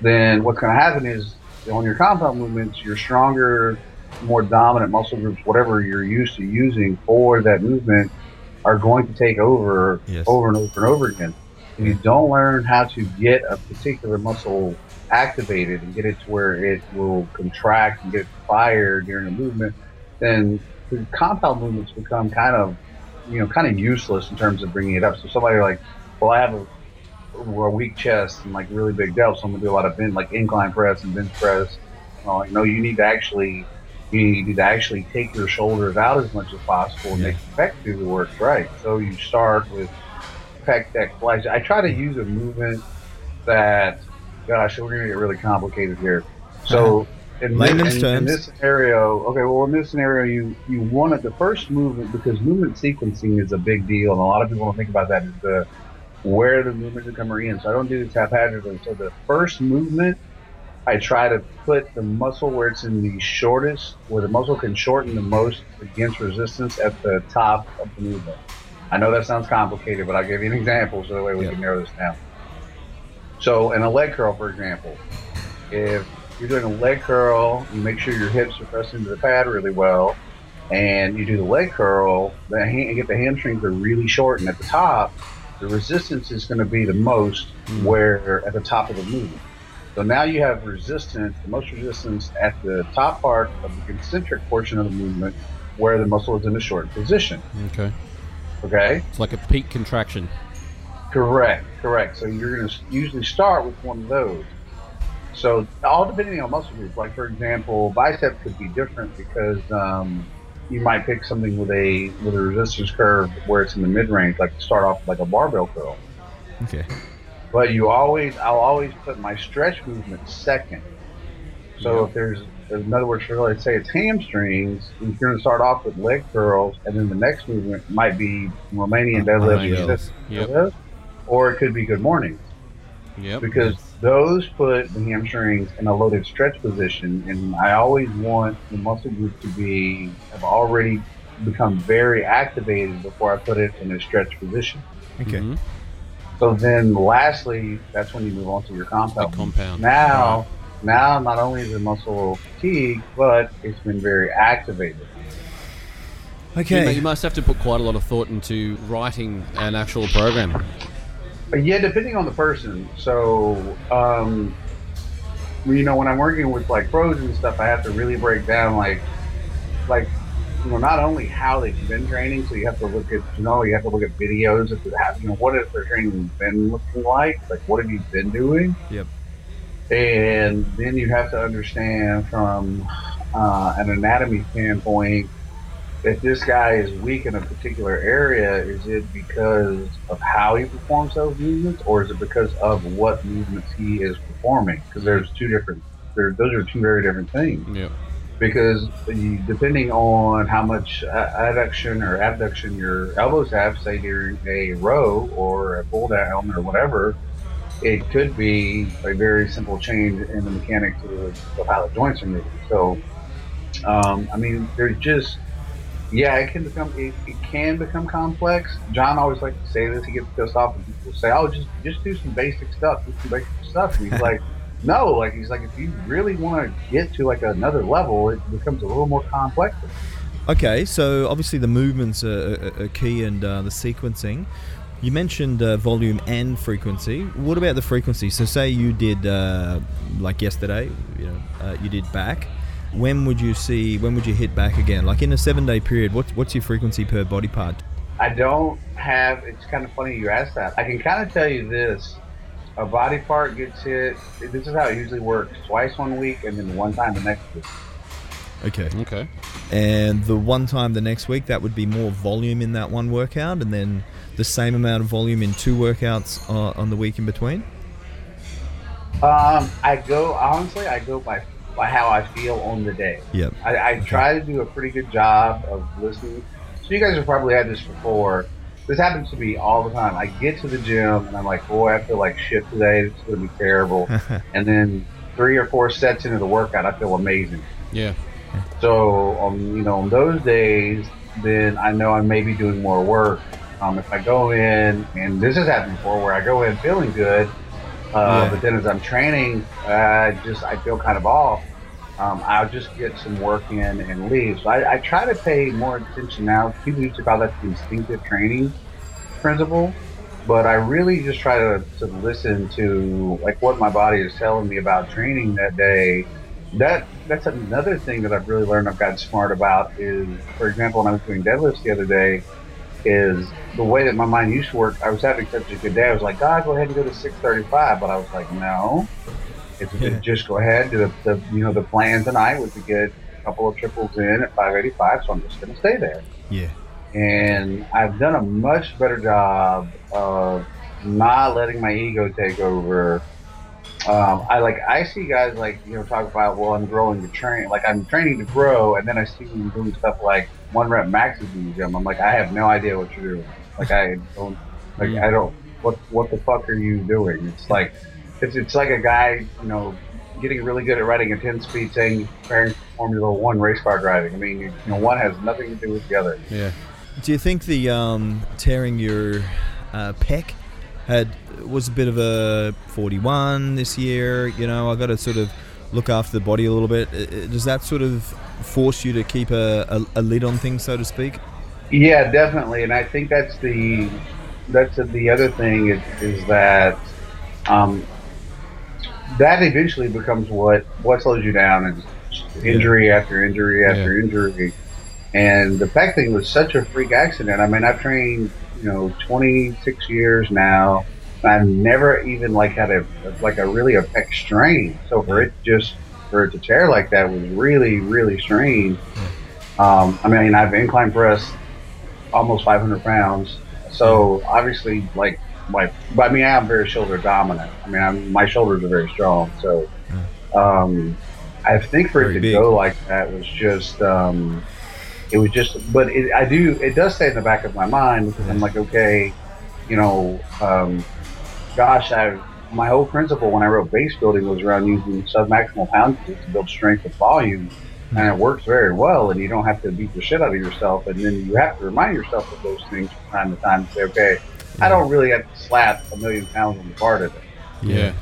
then what's going to happen is on your compound movements, your stronger, more dominant muscle groups, whatever you're used to using for that movement, are going to take over Yes. over and over and over again. If you don't learn how to get a particular muscle activated and get it to where it will contract and get fired during a movement, then the compound movements become kind of, you know, kind of useless in terms of bringing it up. So somebody like, well, I have a, a weak chest and like really big delts, so I'm gonna do a lot of bench, like incline press and bench press. You know, no, you need to actually, you need to actually take your shoulders out as much as possible and Yeah. make the pec do the work right. So you start with deck flash. I try to use a movement that, gosh, we're gonna get really complicated here. So uh-huh. in, this, in, in this scenario, okay, well in this scenario, you you wanted the first movement because movement sequencing is a big deal, and a lot of people don't think about that. Is the where the movements are coming in. So I don't do this haphazardly. So the first movement, I try to put the muscle where it's in the shortest, where the muscle can shorten the most against resistance at the top of the movement. I know that sounds complicated, but I'll give you an example so that way we Yeah. can narrow this down. So in a leg curl, for example, if you're doing a leg curl, you make sure your hips are pressed into the pad really well, and you do the leg curl, the hand, get the hamstrings are really short, and at the top, the resistance is going to be the most mm. where at the top of the movement. So now you have resistance, the most resistance at the top part of the concentric portion of the movement, where the muscle is in a short position. Okay. Okay. It's like a peak contraction. Correct, correct. So you're going to usually start with one of those. So all depending on muscle group. Like for example, bicep could be different because um, you might pick something with a with a resistance curve where it's in the mid range, like start off like a barbell curl. Okay. But you always, I'll always put my stretch movement second. So if there's, in other words, for let's say it's hamstrings, you're going to start off with leg curls, and then the next movement might be Romanian deadlift, Romanian. resistance Yep. or it could be good morning Yep. because those put the hamstrings in a loaded stretch position, and I always want the muscle group to be have already become very activated before I put it in a stretch position. Okay. Mhm. So then, lastly, that's when you move on to your compound. The compound. Now, now not only is the muscle fatigued, but it's been very activated. Okay. you must have to put quite a lot of thought into writing an actual program. Yeah, depending on the person. So, um, you know, when I'm working with like pros and stuff, I have to really break down like, like, you know, not only how they've been training. So you have to look at, you know, you have to look at videos if they have, you know, what has their training been looking like? Like, what have you been doing? Yep. And then you have to understand from uh, an anatomy standpoint if this guy is weak in a particular area, is it because of how he performs those movements, or is it because of what movements he is performing? Because there's two different, there, those are two very different things. Yeah. Because you, depending on how much adduction or abduction your elbows have, say during a row or a pull down or whatever, it could be a very simple change in the mechanics of, of how the joints are moving. So, um, I mean, there's just yeah, it can become it, it can become complex. John always likes to say this. He gets pissed off when people say, "Oh, just just do some basic stuff. Do some basic stuff." And he's like, "No, like he's like if you really want to get to like another level, it becomes a little more complex." Okay, so obviously the movements are, are, are key and uh, the sequencing. You mentioned uh, volume and frequency. What about the frequency? So, say you did uh, like yesterday, you know, uh, you did back. When would you see? When would you hit back again? Like in a seven-day period, what's what's your frequency per body part? I don't have. It's kind of funny you asked that. I can kind of tell you this: a body part gets hit. This is how it usually works: twice one week, and then one time the next week. Okay. Okay. And the one time the next week, that would be more volume in that one workout, and then the same amount of volume in two workouts uh, on the week in between? Um, I go honestly. I go by by how I feel on the day. Yep. I, I try to do a pretty good job of listening. So you guys have probably had this before. This happens to me all the time. I get to the gym and I'm like, boy, I feel like shit today. It's going to be terrible. and then three or four sets into the workout, I feel amazing. Yeah. So, um, you know, on those days, then I know I may be doing more work. Um, if I go in, and this has happened before, where I go in feeling good, uh, Yeah. but then as I'm training, uh, just I feel kind of off. Um, I'll just get some work in and leave. So I, I try to pay more attention now. People used to call that the instinctive training principle, but I really just try to, to listen to like what my body is telling me about training that day. That that's another thing that I've really learned. I've gotten smart about is, for example, when I was doing deadlifts the other day, is the way that my mind used to work. I was having such a good day. I was like, God, go ahead and go to 635. But I was like, no. It's Yeah. just go ahead. Do the, the you know the plan tonight was to get a couple of triples in at 585. So I'm just going to stay there. Yeah. And I've done a much better job of not letting my ego take over. Um, I like I see guys like you know talk about well I'm growing to train like I'm training to grow and then I see them doing stuff like one rep maxes in the gym. I'm like I have no idea what you're doing. Like I don't like Mm. I don't what what the fuck are you doing? It's like it's it's like a guy you know getting really good at riding a 10 speed saying preparing for Formula One race car driving. I mean you know one has nothing to do with the other. Yeah. Do you think the um, tearing your uh, pec had was a bit of a 41 this year? You know, I got to sort of look after the body a little bit. Does that sort of force you to keep a, a, a lid on things, so to speak? Yeah, definitely, and I think that's the that's the other thing is, is that um, that eventually becomes what what slows you down and injury after injury after injury. And the pec thing was such a freak accident. I mean, I've trained you know 26 years now. I've never even like had a like a really a pec strain. So for it just for it to tear like that was really really strange. Um, I mean, I've incline pressed almost 500 pounds. So obviously, like, my, but I mean, I'm very shoulder dominant. I mean, I'm, my shoulders are very strong. So, um, I think for Very it to big. go like that was just, um, it was just, but it, I do, it does stay in the back of my mind because I'm like, okay, you know, um, gosh, I, my whole principle when I wrote base building was around using submaximal poundages to build strength and volume and it works very well and you don't have to beat the shit out of yourself and then you have to remind yourself of those things from time to time and say okay i don't really have to slap a million pounds on the bar today Yeah.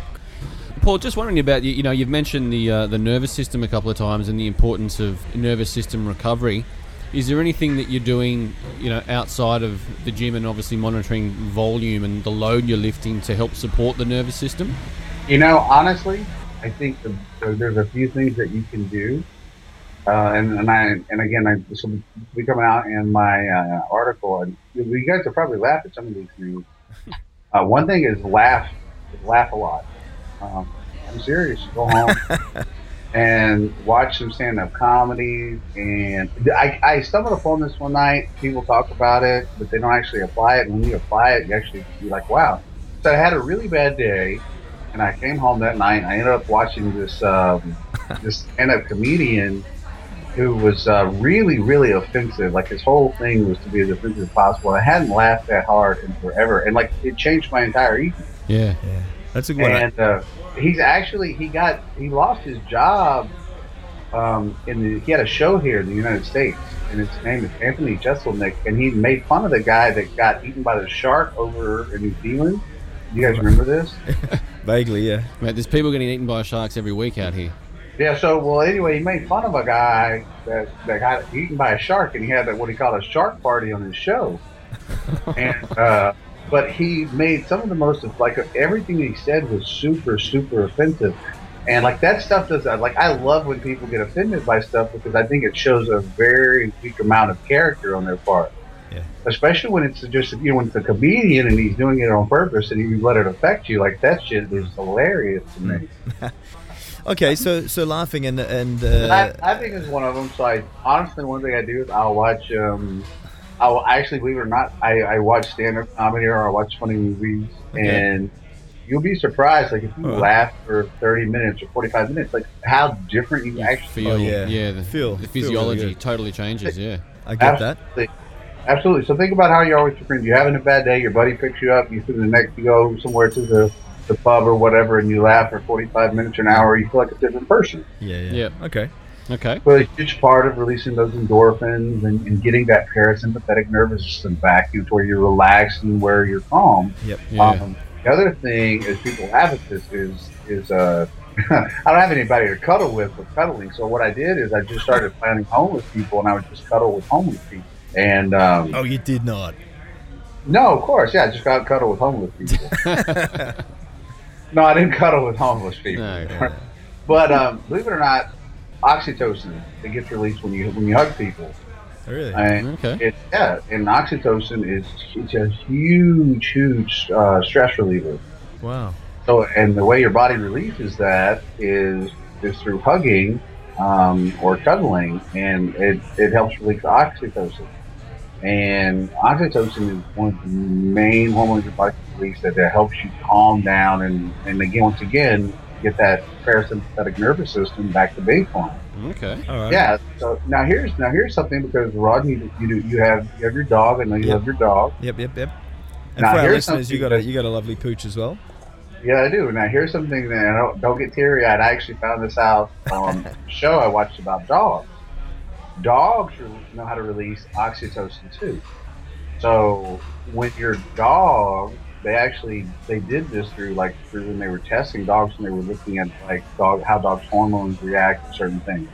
Paul, just wondering about you. You know, you've mentioned the uh, the nervous system a couple of times and the importance of nervous system recovery. Is there anything that you're doing, you know, outside of the gym and obviously monitoring volume and the load you're lifting to help support the nervous system? you know honestly i think the, there- there's a few things that you can do. Uh, and, and I and again I, this will be coming out in my uh, article. And you guys will probably laugh at some of these things. Uh, one thing is laugh laugh a lot. Um, i'm serious. Go home and watch some stand-up comedy. And I, I stumbled upon this one night. People talk about it, but they don't actually apply it. And when you apply it, you actually be like, wow. So I had a really bad day, and I came home that night. And I ended up watching this um, this stand-up comedian who was uh, really, really offensive. Like his whole thing was to be as offensive as possible. I hadn't laughed that hard in forever, and like it changed my entire evening Yeah. Yeah. That's a good one. and uh, he's actually he got he lost his job um, in the, he had a show here in the United States and his name is Anthony Jeselnik and he made fun of the guy that got eaten by the shark over in New Zealand. You guys remember this? Vaguely, yeah. Mate, there's people getting eaten by sharks every week out here. Yeah. So well, anyway, he made fun of a guy that that got eaten by a shark and he had a, what he called a shark party on his show. and uh, but he made some of the most of like everything he said was super super offensive and like that stuff does that. like i love when people get offended by stuff because i think it shows a very weak amount of character on their part Yeah. especially when it's just you know when it's a comedian and he's doing it on purpose and you let it affect you like that shit is hilarious to me Okay, so so laughing and and uh, I, I think it's one of them so i honestly one thing i do is i'll watch um I actually believe it or not, I, I watch stand-up comedy or I watch funny movies, Okay. and you'll be surprised. Like if you laugh for thirty minutes or forty-five minutes, like how different you You actually feel, Oh, yeah, yeah. the, Feel- the feel really physiology totally changes. Yeah, I get that. Absolutely. Absolutely. So think about how you're always friends. You're having a bad day. Your buddy picks you up. You spend the next. You go somewhere to the, the pub or whatever, and you laugh for 45 minutes or an hour. You feel like a different person. Yeah, yeah. Yep. Okay. Okay. But a huge part of releasing those endorphins and, and getting that parasympathetic nervous system back to where you're relaxed and where you're calm. Yep. Yeah, Um, the other thing is people have with this is is uh, I don't have anybody to cuddle with with cuddling. So what I did is I just started finding homeless people, and I would just cuddle with homeless people. And um, Oh, you did not. No, of course, yeah. I just got cuddle with homeless people. no, I didn't cuddle with homeless people. No. But um, believe it or not, oxytocin it gets released when you when you hug people. Really? And Okay. it, yeah, and oxytocin is it's a huge, huge uh, stress reliever. wow. So, and the way your body releases that is is through hugging um, or cuddling, and it, it helps release oxytocin. And oxytocin is one of the main hormones your body can release that, that helps you calm down and, and again, once again, get that parasympathetic nervous system back to baseline. Okay. All right. Yeah. So now here's now here's something because Rawdon, you you do you have you have your dog. I know you Yep. love your dog. Yep, yep, yep. And Now, for our here's listeners, you got a you got a lovely pooch as well. Yeah, I do. Now, here's something that I don't, don't get teary eyed. I actually found this out on a show I watched about dogs. Dogs know how to release oxytocin too. So when your dog, they actually they did this through like through when they were testing dogs and they were looking at like dog how dogs' hormones react to certain things.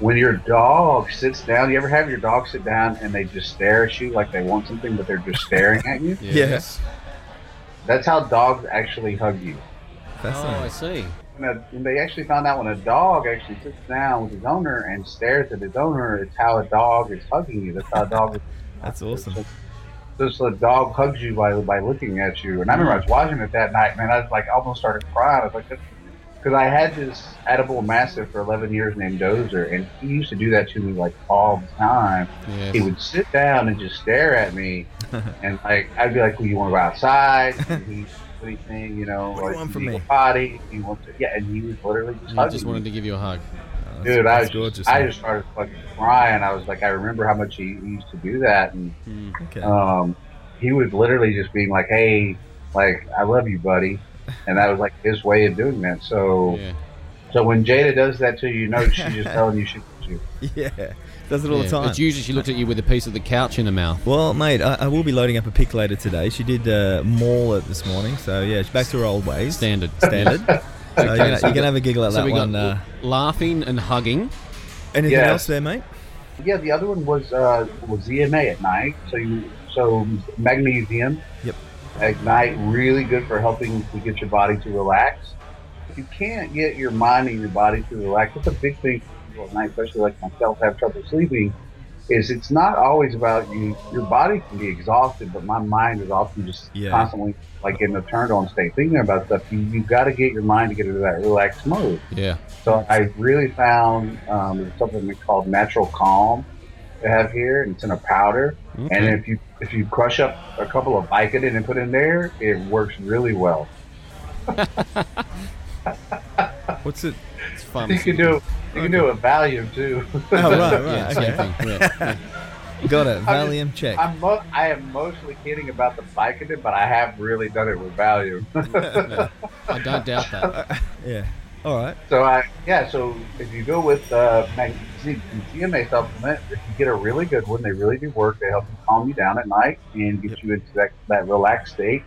When your dog sits down, you ever have your dog sit down and they just stare at you like they want something, but they're just staring at you? Yes. That's how dogs actually hug you. That's oh, I see. when a, when they actually found out when a dog actually sits down with his owner and stares at his owner, it's how a dog is hugging you. That's how a dog. Is, That's awesome. So the dog hugs you by by looking at you. And I remember I was watching it that night, man. I was like almost started crying. I was like, because I had this edible mastiff for 11 years named Dozer, and he used to do that to me like all the time. Yes. He would sit down and just stare at me, and like I'd be like, "Well, you want to go outside?" He anything, you know, What do you want from you me? Potty. He wants to, yeah, and he was literally just I just me. wanted to give you a hug. Oh, Dude, I was gorgeous, just, I man. just started fucking crying. I was like, I remember how much he, he used to do that, and Mm. okay. um, he was literally just being like, "Hey, like I love you, buddy," and that was like his way of doing that. So, Yeah. so when Jada does that to you, you know she's just telling you she loves you. yeah, does it all Yeah. the time. It's usually she looked at you with a piece of the couch in her mouth. Well, mate, I, I will be loading up a pic later today. She did uh, maul it this morning, so yeah, she's back to her old ways. Standard. Standard. So you're, gonna, so you're gonna have a giggle at So that we got one. Uh, laughing and hugging. anything Yeah. else there, mate? Yeah, the other one was uh, was ZMA at night. So you so magnesium. Yep. At night, really good for helping to get your body to relax. If you can't get your mind and your body to relax, that's a big thing for people at night, especially like myself, have trouble sleeping. Is it's not always about you. Your body can be exhausted, but my mind is often just Yeah. constantly like in a turned on state, thinking about stuff. You you got to get your mind to get into that relaxed mode. Yeah. So I really found um, something called Natural Calm to have here, and it's in a powder. And if you if you crush up a couple of Vicodin and put it in there, it works really well. What's it? It's fun. You can do you can do a Valium too. Oh, right, right. Yeah, okay. same thing. Yeah. Got it. I'm Valium check. I'm mo- I am mostly kidding about the Vicodin, but I have really done it with Valium. No, I don't doubt that. yeah. All right. So I yeah, so if you go with uh, magnesium ZMA supplement, if you get a really good one, they really do work. They help you calm you down at night and get you into that, that relaxed state.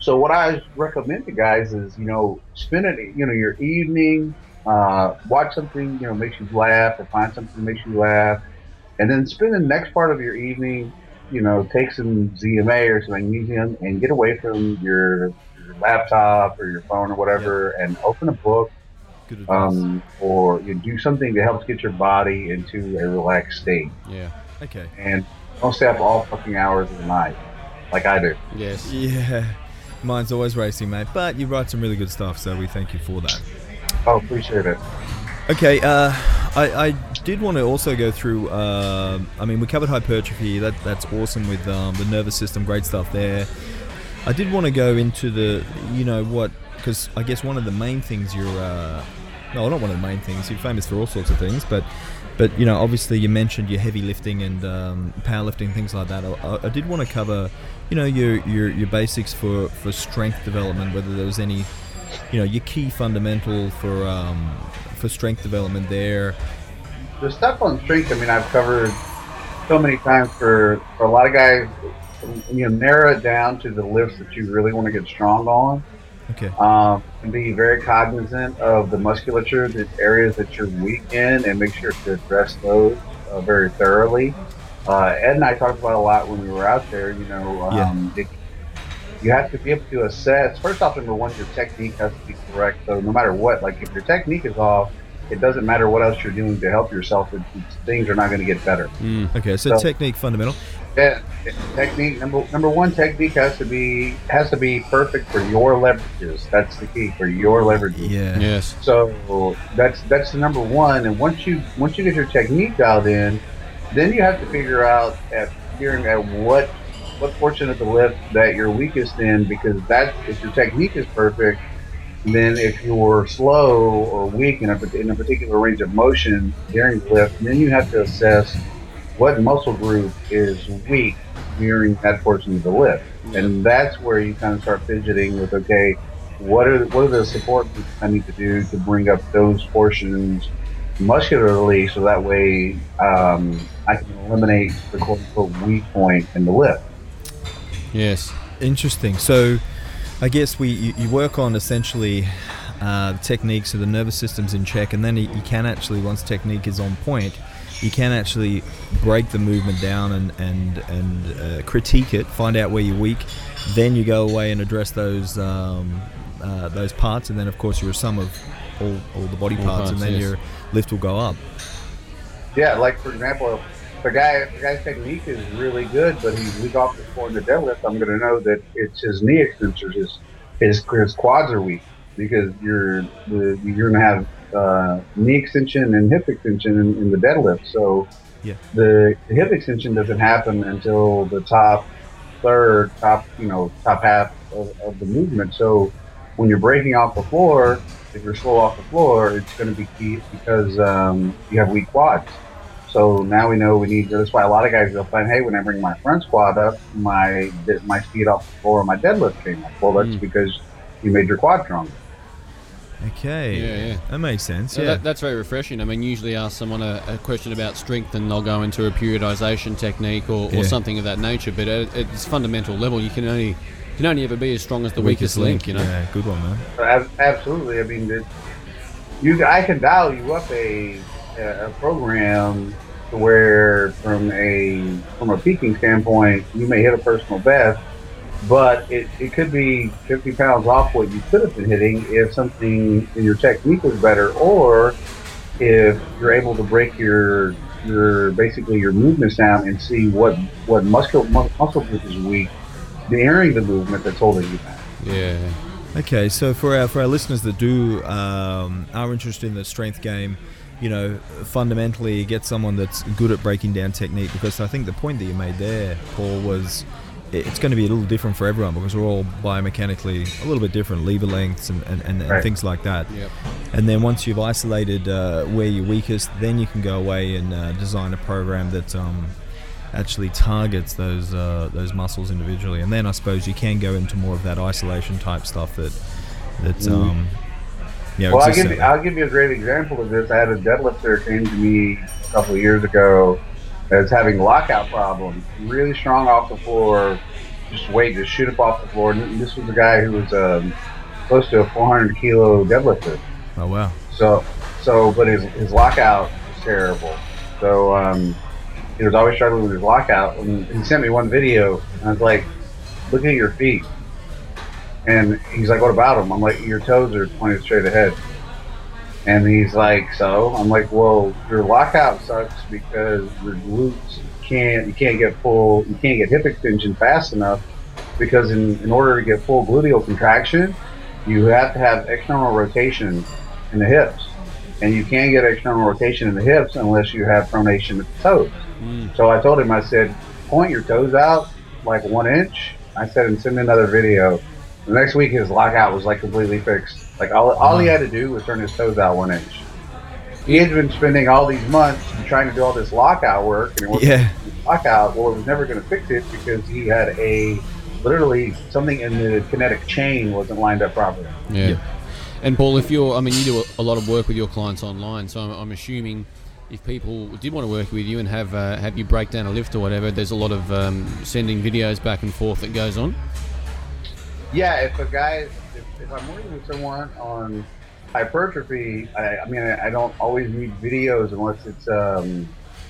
So what I recommend to guys is you know spend it you know your evening, uh, watch something you know makes you laugh or find something that makes you laugh, and then spend the next part of your evening, you know, take some ZMA or some magnesium and get away from your, your laptop or your phone or whatever and open a book Good um, or you do something that helps get your body into a relaxed state. Yeah. okay. And don't stay up all fucking hours of the night, like I do. Yes. Yeah. Mine's always racing, mate. But you write some really good stuff, so we thank you for that. Oh, appreciate it. Okay, uh, I, I did want to also go through. Uh, I mean, we covered hypertrophy. That that's awesome with um, the nervous system. Great stuff there. I did want to go into the, you know, what because I guess one of the main things you're. Uh, no, not one of the main things. You're famous for all sorts of things, but but you know, obviously, you mentioned your heavy lifting and um, powerlifting, things like that. I, I, did want to cover, you know, your, your your basics for for strength development. Whether there was any, you know, your key fundamental for um, for strength development there. The stuff on strength, I mean, I've covered so many times for for a lot of guys. You know, narrow it down to the lifts that you really want to get strong on Okay. Um, and be very cognizant of the musculature, the areas that you're weak in, and make sure to address those uh, very thoroughly. Uh, Ed and I talked about a lot when we were out there. You know, um, yeah. It, you have to be able to assess. First off, number one, your technique has to be correct. So no matter what, like if your technique is off, it doesn't matter what else you're doing to help yourself. It, things are not going to get better. Mm. Okay, so, so, technique fundamental. Yeah, technique number number one technique has to be has to be perfect for your leverages. That's the key for your leverages. Yeah. Yes. So that's that's the number one. And once you once you get your technique dialed in, then you have to figure out at figuring at what what portion of the lift that you're weakest in because that if your technique is perfect then if you're slow or weak in a, in a particular range of motion during the lift, then you have to assess what muscle group is weak during that portion of the lift. And that's where you kind of start fidgeting with, okay, what are what are the support I need to do to bring up those portions muscularly so that way um, I can eliminate the quote unquote weak point in the lift. Yes. Interesting. So I guess we you, you work on essentially uh, the techniques of the nervous system's in check, and then you, you can actually once technique is on point, you can actually break the movement down and and and uh, critique it, find out where you're weak, then you go away and address those um, uh, those parts, and then of course you're a sum of all, all the body parts, parts and then yes. your lift will go up. Yeah, like for example, the guy the guy's technique is really good, but he's weak off the floor in the deadlift, I'm going to know that it's his knee extensors, his his, his quads are weak because you're the, you're going to have uh, knee extension and hip extension in, in the deadlift. So yeah. the, hip extension doesn't happen until the top third, top you know top half of, of the movement. So when you're breaking off the floor, if you're slow off the floor, it's going to be key because um, you have weak quads. So now we know we need. That's why a lot of guys will find, hey, when I bring my front squat up, my my speed off the floor, my deadlift came up. Well, that's mm. because you made your quad stronger. Okay. Yeah, yeah. That makes sense. So yeah. That, that's very refreshing. I mean, usually ask someone a, a, question about strength and they'll go into a periodization technique or, yeah. or something of that nature. But at, at, its fundamental level, you can only can only ever be as strong as the, the weakest, weakest link, link, You know. Yeah, good one, man. Absolutely. I mean, it, you I can dial you up a a program to where from a from a peaking standpoint, you may hit a personal best, but it, it could be 50 pounds off what you could have been hitting if something in your technique was better, or if you're able to break your your basically your movements down and see what what muscle muscle group is weak during the movement that's holding you back. Yeah. Okay, so for our for our listeners that do um, are interested in the strength game, you know, fundamentally get someone that's good at breaking down technique because I think the point that you made there, Paul, was it's going to be a little different for everyone because we're all biomechanically a little bit different, lever lengths and, and, and, right. things like that. Yep. And then once you've isolated uh, where you're weakest, then you can go away and uh, design a program that um, actually targets those uh, those muscles individually. And then I suppose you can go into more of that isolation type stuff that that's mm. um, yeah, well, I'll give, you, I'll give you a great example of this. I had a deadlifter came to me a couple of years ago that's having lockout problems, really strong off the floor, just wait to shoot up off the floor. And this was a guy who was um, close to a 400 kilo deadlifter. Oh wow! So, so, but his his lockout was terrible. So um, he was always struggling with his lockout. And he sent me one video, and I was like, "Look at your feet." And he's like, what about them? I'm like, your toes are pointed straight ahead. And he's like, so? I'm like, well, your lockout sucks because your glutes can't, you can't get full, you can't get hip extension fast enough because in, in order to get full gluteal contraction, you have to have external rotation in the hips. and you can't get external rotation in the hips unless you have pronation of the toes. Mm. So I told him, I said, point your toes out like one inch. I said, and send me another video. The next week, his lockout was like completely fixed. Like all, all he had to do was turn his toes out one inch. He had been spending all these months trying to do all this lockout work, and it wasn't Yeah. lockout. Well, it was never going to fix it because he had a literally something in the kinetic chain wasn't lined up properly. Yeah. Yep. And Paul, if you're, I mean, you do a, a lot of work with your clients online, so I'm, I'm assuming if people did want to work with you and have uh, have you break down a lift or whatever, there's a lot of um, sending videos back and forth that goes on. Yeah, if a guy, if, if I'm working with someone on hypertrophy, I, I mean, I, I don't always need videos unless it's um,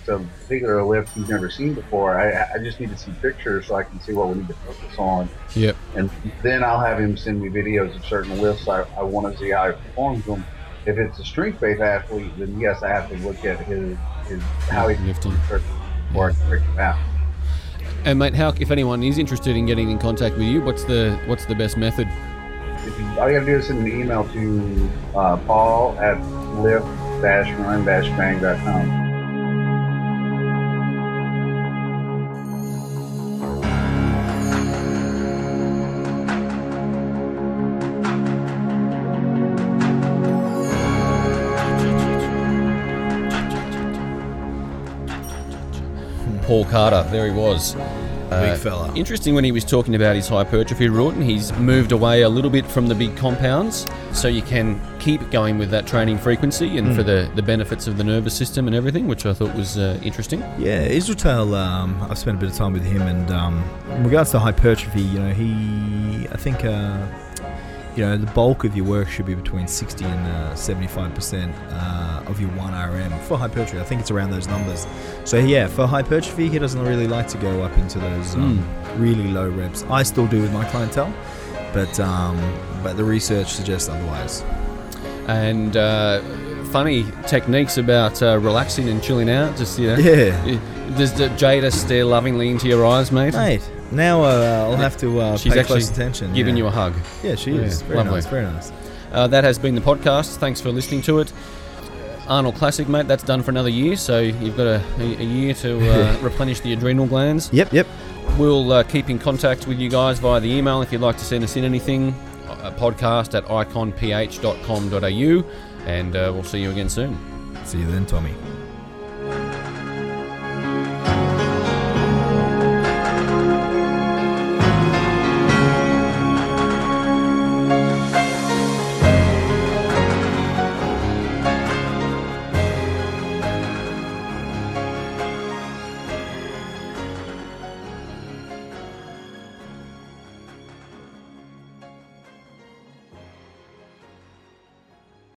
a particular lift he's never seen before. I, I just need to see pictures so I can see what we need to focus on, Yep. and then I'll have him send me videos of certain lifts I, I want to see how he performs them. If it's a strength-based athlete, then yes, I have to look at his, his how he Lifting. before I can break him out. And mate, how if anyone is interested in getting in contact with you, what's the what's the best method? All you gotta do is send an email to uh, paul at lift-run-bang.com. Paul Carter, there he was. Uh, Big fella. Interesting when he was talking about his hypertrophy route, and he's moved away a little bit from the big compounds, so you can keep going with that training frequency and for the, the benefits of the nervous system and everything, which I thought was uh, interesting. Yeah, Israel. Um, I've spent a bit of time with him, and um, in regards to hypertrophy, you know, he, I think, uh, you know, the bulk of your work should be between 60 and uh, 75 percent uh, of your one RM for hypertrophy. I think it's around those numbers. So yeah, for hypertrophy, he doesn't really like to go up into those um, really low reps. I still do with my clientele, but um, but the research suggests otherwise. And uh, funny techniques about uh, relaxing and chilling out. Just you know, Yeah. Does the Jada stare lovingly into your eyes, mate? Mate, now uh, I'll have to uh, She's pay actually close attention. giving yeah. you a hug. Yeah, she Yeah, is. Very lovely. nice. Very nice. Uh, that has been the podcast. Thanks for listening to it. Arnold Classic, mate, that's done for another year, so you've got a, a, a year to uh, replenish the adrenal glands. Yep, yep. We'll uh, keep in contact with you guys via the email if you'd like to send us in anything. A podcast at iconph.com.au, and uh, we'll see you again soon. See you then, Tommy.